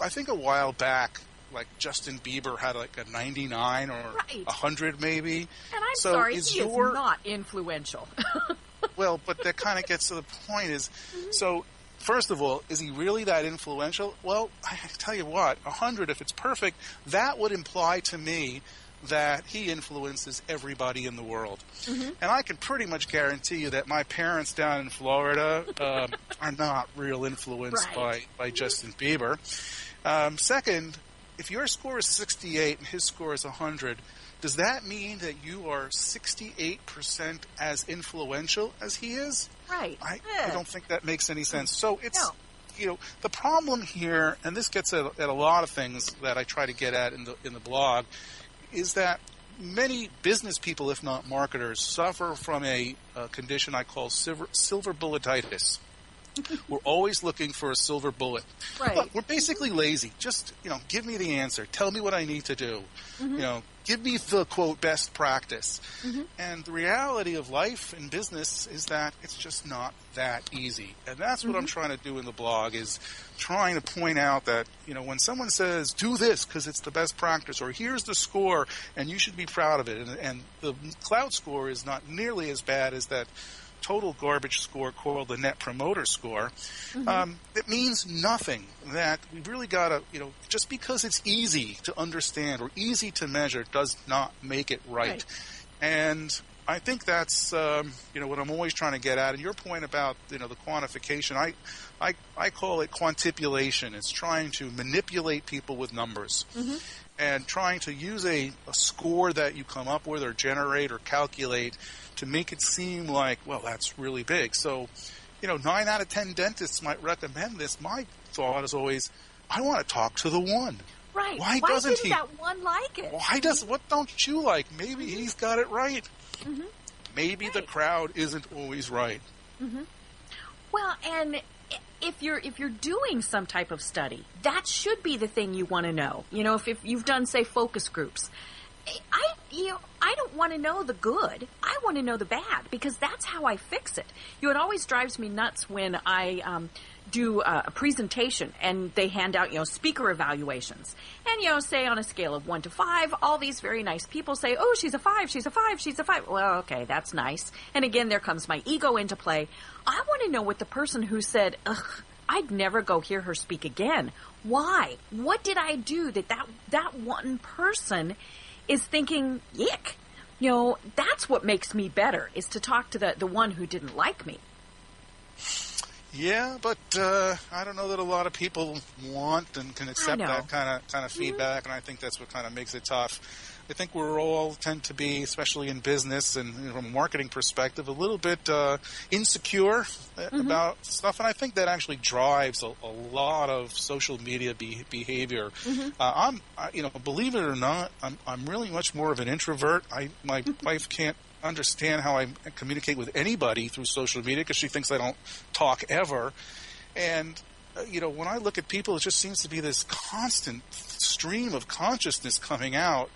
I think a while back, like Justin Bieber had like a 99 or Right. 100 maybe. And I'm So sorry, is he your- is not influential. well, but that kind of gets to the point is, mm-hmm. so first of all, is he really that influential? Well, I tell you what, a hundred, if it's perfect, that would imply to me that he influences everybody in the world. Mm-hmm. And I can pretty much guarantee you that my parents down in Florida um, are not real influenced Right. by, by Justin Bieber. Um, second, if your score is 68 and his score is 100, does that mean that you are 68% as influential as he is? Right. I, Eh. I don't think that makes any sense. So it's, No. you know, the problem here, and this gets at, at a lot of things that I try to get at in the in the blog, is that many business people, if not marketers, suffer from a, uh condition I call silver, silver bulletitis. We're always looking for a silver bullet. Right. Look, we're basically lazy. Just you know, give me the answer. Tell me what I need to do. Mm-hmm. You know, give me the quote best practice. Mm-hmm. And the reality of life and business is that it's just not that easy. And that's what I'm mm-hmm. trying to do in the blog is trying to point out that, you know, when someone says do this because it's the best practice or here's the score and you should be proud of it and, and the Klout score is not nearly as bad as that total garbage score called the net promoter score, um, it means nothing. That we've really got to, you know, just because it's easy to understand or easy to measure does not make it right. Right. And I think that's, um, you know, what I'm always trying to get at. And your point about, you know, the quantification, I, I, I call it quantipulation. It's trying to manipulate people with numbers and trying to use a, a score that you come up with or generate or calculate to make it seem like, well, that's really big. So, you know, nine out of ten dentists might recommend this. My thought is always, I want to talk to the one. Right. Why Why doesn't he? that one like it? Why does what don't you like? Maybe mm-hmm. he's got it right. Mm-hmm. Maybe the crowd isn't always right. Mm-hmm. Well, and if you're if you're doing some type of study, that should be the thing you want to know. You know, if, if you've done say focus groups, I you know I don't want to know the good. I want to know the bad because that's how I fix it. You know, it always drives me nuts when I um, do a, presentation and they hand out you know speaker evaluations and you know say on a scale of one to five, all these very nice people say, "Oh, she's a five, she's a five, she's a five. Well, okay, that's nice. And again, there comes my ego into play. I want to know what the person who said, "Ugh." I'd never go hear her speak again. Why? What did I do that that, that one person is thinking, yick? You know, that's what makes me better, is to talk to the, the one who didn't like me. Yeah, but uh, I don't know that a lot of people want and can accept that kind of kind of feedback, and I think that's what kind of makes it tough. I think we're all tend to be, especially in business and you know, from a marketing perspective, a little bit uh, insecure uh, about stuff, and I think that actually drives a, a lot of social media be- behavior. Uh, I'm, I, you know, believe it or not, I'm I'm really much more of an introvert. I my wife can't understand how I communicate with anybody through social media because she thinks I don't talk ever. And uh, you know, when I look at people, it just seems to be this constant stream of consciousness coming out.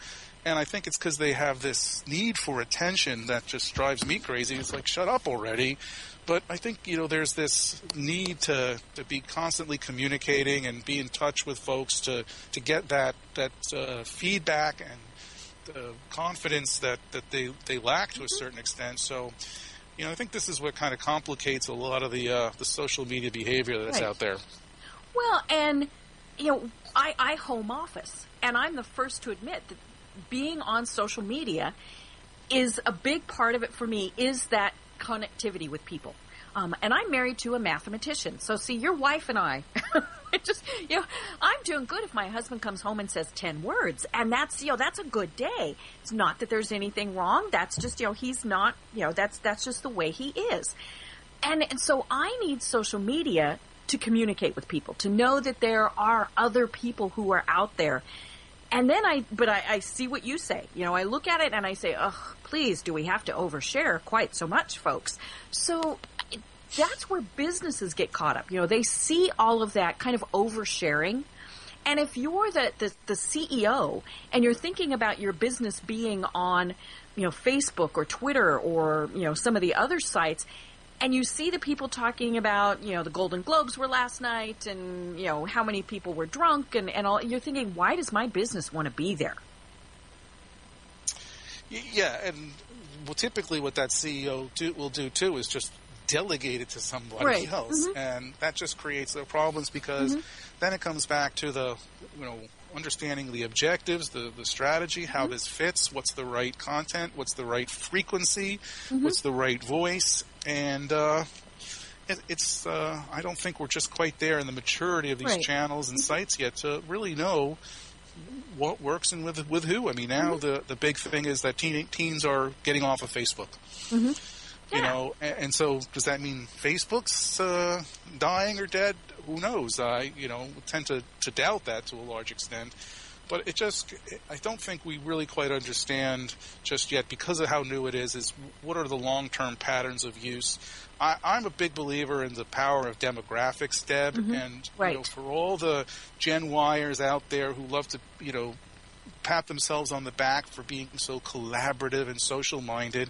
And I think it's because they have this need for attention that just drives me crazy. It's like, shut up already. But I think, you know, there's this need to, to be constantly communicating and be in touch with folks to, to get that, that uh, feedback and the confidence that, that they, they lack to a certain extent. So, you know, I think this is what kind of complicates a lot of the uh, the social media behavior that's Right. out there. Well, and you know, I, I home office, and I'm the first to admit that being on social media is a big part of it for me. Is that connectivity with people? Um, and I'm married to a mathematician, so see, your wife and I. I just, you know, I'm doing good if my husband comes home and says 10 words. And that's, you know, that's a good day. It's not that there's anything wrong. That's just, you know, he's not, you know, that's, that's just the way he is. And, and so I need social media to communicate with people, to know that there are other people who are out there. And then I, but I, I see what you say. You know, I look at it and I say, ugh, please, do we have to overshare quite so much, folks? So that's where businesses get caught up. You know, they see all of that kind of oversharing. And if you're the, the, the CEO and you're thinking about your business being on, you know, Facebook or Twitter or, you know, some of the other sites, and you see the people talking about, you know, the Golden Globes were last night and, you know, how many people were drunk and, and all, you're thinking, why does my business want to be there? Yeah, and well, typically what that CEO do, will do too is just delegate it to somebody Right. else, Mhm. and that just creates the problems because Mhm. then it comes back to the you know understanding the objectives, the the strategy, how mm-hmm. this fits, what's the right content, what's the right frequency, mm-hmm. what's the right voice, and uh, it, it's uh, I don't think we're just quite there in the maturity of these Right. channels and mm-hmm. sites yet to really know what works and with with who. I mean, now the the big thing is that teen, teens are getting off of Facebook. You know, and, and so does that mean Facebook's uh, dying or dead? Who knows? I you know tend to to doubt that to a large extent. But it just, I don't think we really quite understand just yet because of how new it is, is what are the long-term patterns of use. I, I'm a big believer in the power of demographics, Deb, and you know, for all the Gen Yers out there who love to, you know, pat themselves on the back for being so collaborative and social minded.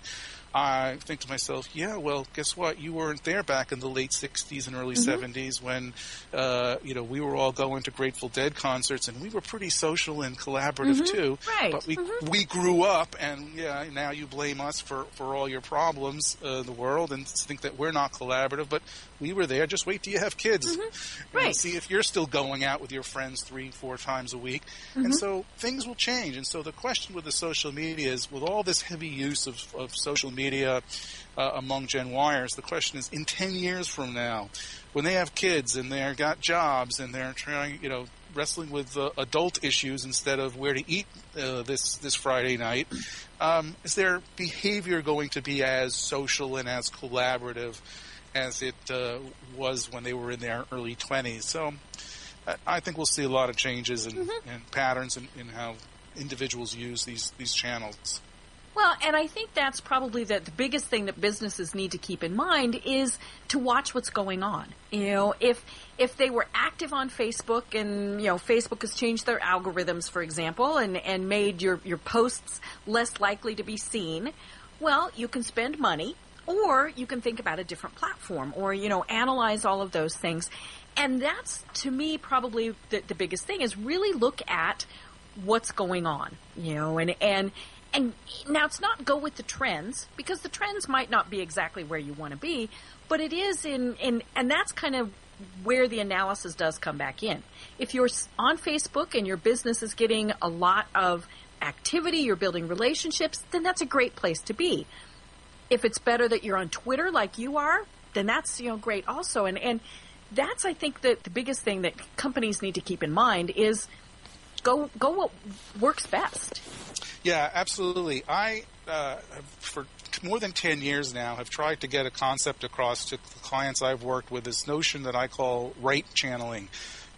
I think to myself, yeah, well, guess what? You weren't there back in the late '60s and early '70s when, uh, you know, we were all going to Grateful Dead concerts, and we were pretty social and collaborative too. Right. But we we grew up, and yeah, now you blame us for for all your problems uh, in the world, and think that we're not collaborative. But we were there. Just wait till you have kids, and Right. see if you're still going out with your friends three, four times a week. Mm-hmm. And so things will change. And so the question with the social media is, with all this heavy use of, of social media uh, among Gen Yers, the question is, in 10 years from now, when they have kids and they've got jobs and they're trying, you know, wrestling with uh, adult issues instead of where to eat uh, this this Friday night, um, is their behavior going to be as social and as collaborative as it uh, was when they were in their early 20s? So I- think we'll see a lot of changes and, and patterns in, in how individuals use these these channels. Well, and I think that's probably the, the biggest thing that businesses need to keep in mind is to watch what's going on. You know, if if they were active on Facebook and you know Facebook has changed their algorithms, for example, and and made your your posts less likely to be seen, well, you can spend money, or you can think about a different platform, or you know, analyze all of those things. And that's to me probably the, the biggest thing is really look at what's going on, you know, and and and now it's not go with the trends because the trends might not be exactly where you want to be, but it is in in and that's kind of where the analysis does come back in. If you're on Facebook and your business is getting a lot of activity, you're building relationships, then that's a great place to be. If it's better that you're on Twitter like you are, then that's you know great also. And and that's I think that the biggest thing that companies need to keep in mind is go go what works best. Yeah, absolutely. I, uh, for more than 10 years now, have tried to get a concept across to the clients I've worked with this notion that I call right channeling.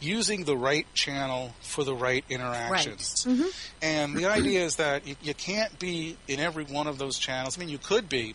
Using the right channel for the right interactions. Mm-hmm. And the idea is that you, you can't be in every one of those channels. I mean, you could be.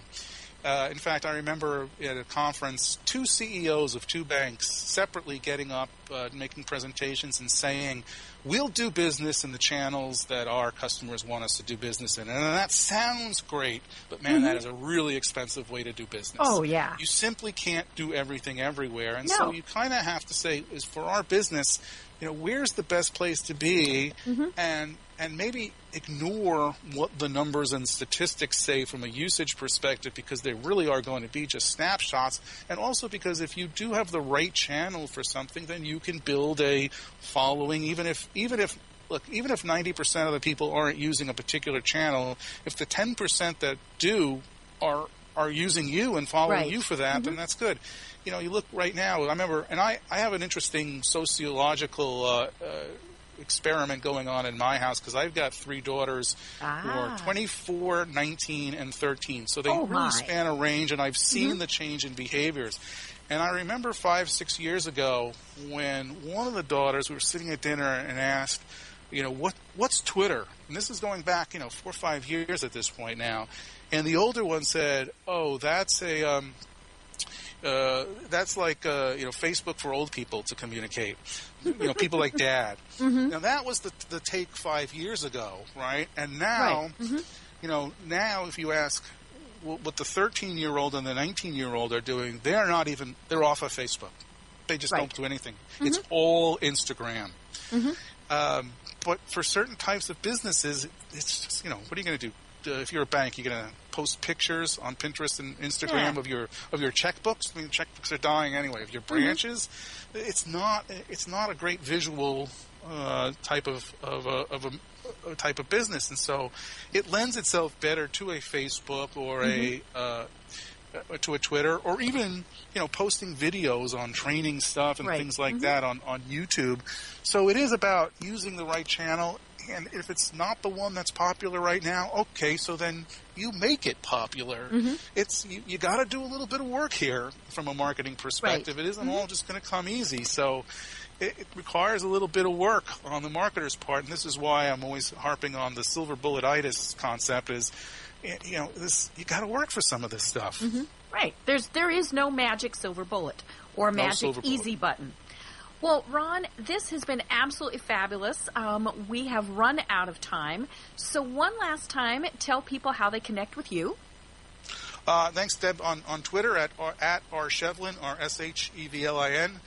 Uh, in fact, I remember at a conference, two CEOs of two banks separately getting up, uh, making presentations, and saying, "We'll do business in the channels that our customers want us to do business in." And that sounds great, but man, that is a really expensive way to do business. Oh, yeah. you simply can't do everything everywhere, and No. so you kind of have to say, "Is for our business, you know, where's the best place to be?" and and maybe ignore what the numbers and statistics say from a usage perspective because they really are going to be just snapshots. And also because if you do have the right channel for something then you can build a following. Even if even if look even if 90% of the people aren't using a particular channel if the 10% that do are are using you and following Right. you for that then that's good. You know you look right now i remember and i i have an interesting sociological uh, uh, experiment going on in my house because I've got three daughters who Ah. are 24, 19, and 13. So they Oh, really my. span a range, and I've seen the change in behaviors. And I remember five, six years ago when one of the daughters, we were sitting at dinner and asked, you know, what what's Twitter? And this is going back, you know, four or five years at this point now. And the older one said, "Oh, that's a um, uh, that's like uh, you know Facebook for old people to communicate. You know, people like Dad. Now that was the the take five years ago, right? And now, you know, now if you ask wh- what the 13 year old and the 19 year old are doing, they're not even they're off of Facebook. They just Right. don't do anything. It's all Instagram. Um, but for certain types of businesses, it's just you know what are you going to do? uh, if you're a bank, you're going to post pictures on Pinterest and Instagram Yeah. of your of your checkbooks. I mean, checkbooks are dying anyway. Of your Mm-hmm. branches, it's not it's not a great visual uh, type of of a, of a, a type of business, and so it lends itself better to a Facebook or Mm-hmm. a uh, to a Twitter or even you know posting videos on training stuff and Right. things like Mhm. that on on YouTube. So it is about using the right channel. And if it's not the one that's popular right now, okay, so then you make it popular. Mm-hmm. It's you, you got to do a little bit of work here from a marketing perspective. It isn't all just going to come easy. So it, it requires a little bit of work on the marketer's part, and this is why I'm always harping on the silver bulletitis concept. Is you know this you got to work for some of this stuff. Right. There's there is no magic silver bullet or No magic bullet. easy button. Well, Ron, this has been absolutely fabulous. Um, we have run out of time. So one last time, tell people how they connect with you. Uh, thanks, Deb, on, on Twitter at r- at r shevlin r s h e v l i n,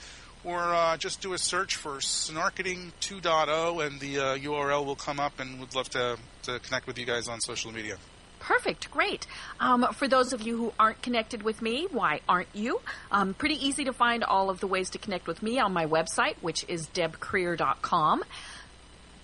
or uh, just do a search for Snarketing 2.0, and the uh, URL will come up. And we'd love to to connect with you guys on social media. Perfect, great. Um, for those of you who aren't connected with me, why aren't you? Um, pretty easy to find all of the ways to connect with me on my website, which is debkrier.com.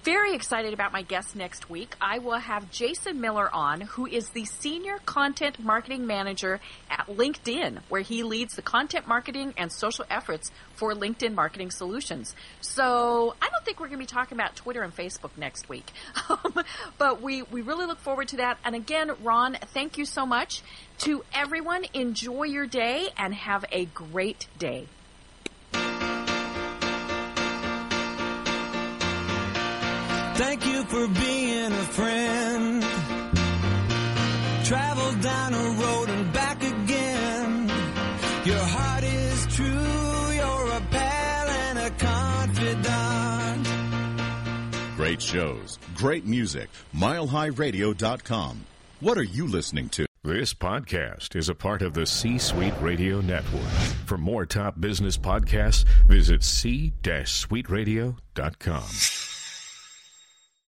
Very excited about my guest next week. I will have Jason Miller on, who is the Senior Content Marketing Manager at LinkedIn, where he leads the content marketing and social efforts for LinkedIn Marketing Solutions. So I don't think we're going to be talking about Twitter and Facebook next week. Um, but we, we really look forward to that. And again, Ron, thank you so much. To everyone, enjoy your day and have a great day. Thank you for being a friend. Travel down a road and back again. Your heart is true, you're a pal and a confidant. Great shows, great music. MileHighRadio.com. What are you listening to? This podcast is a part of the C Suite Radio Network. For more top business podcasts, visit c-suiteradio.com.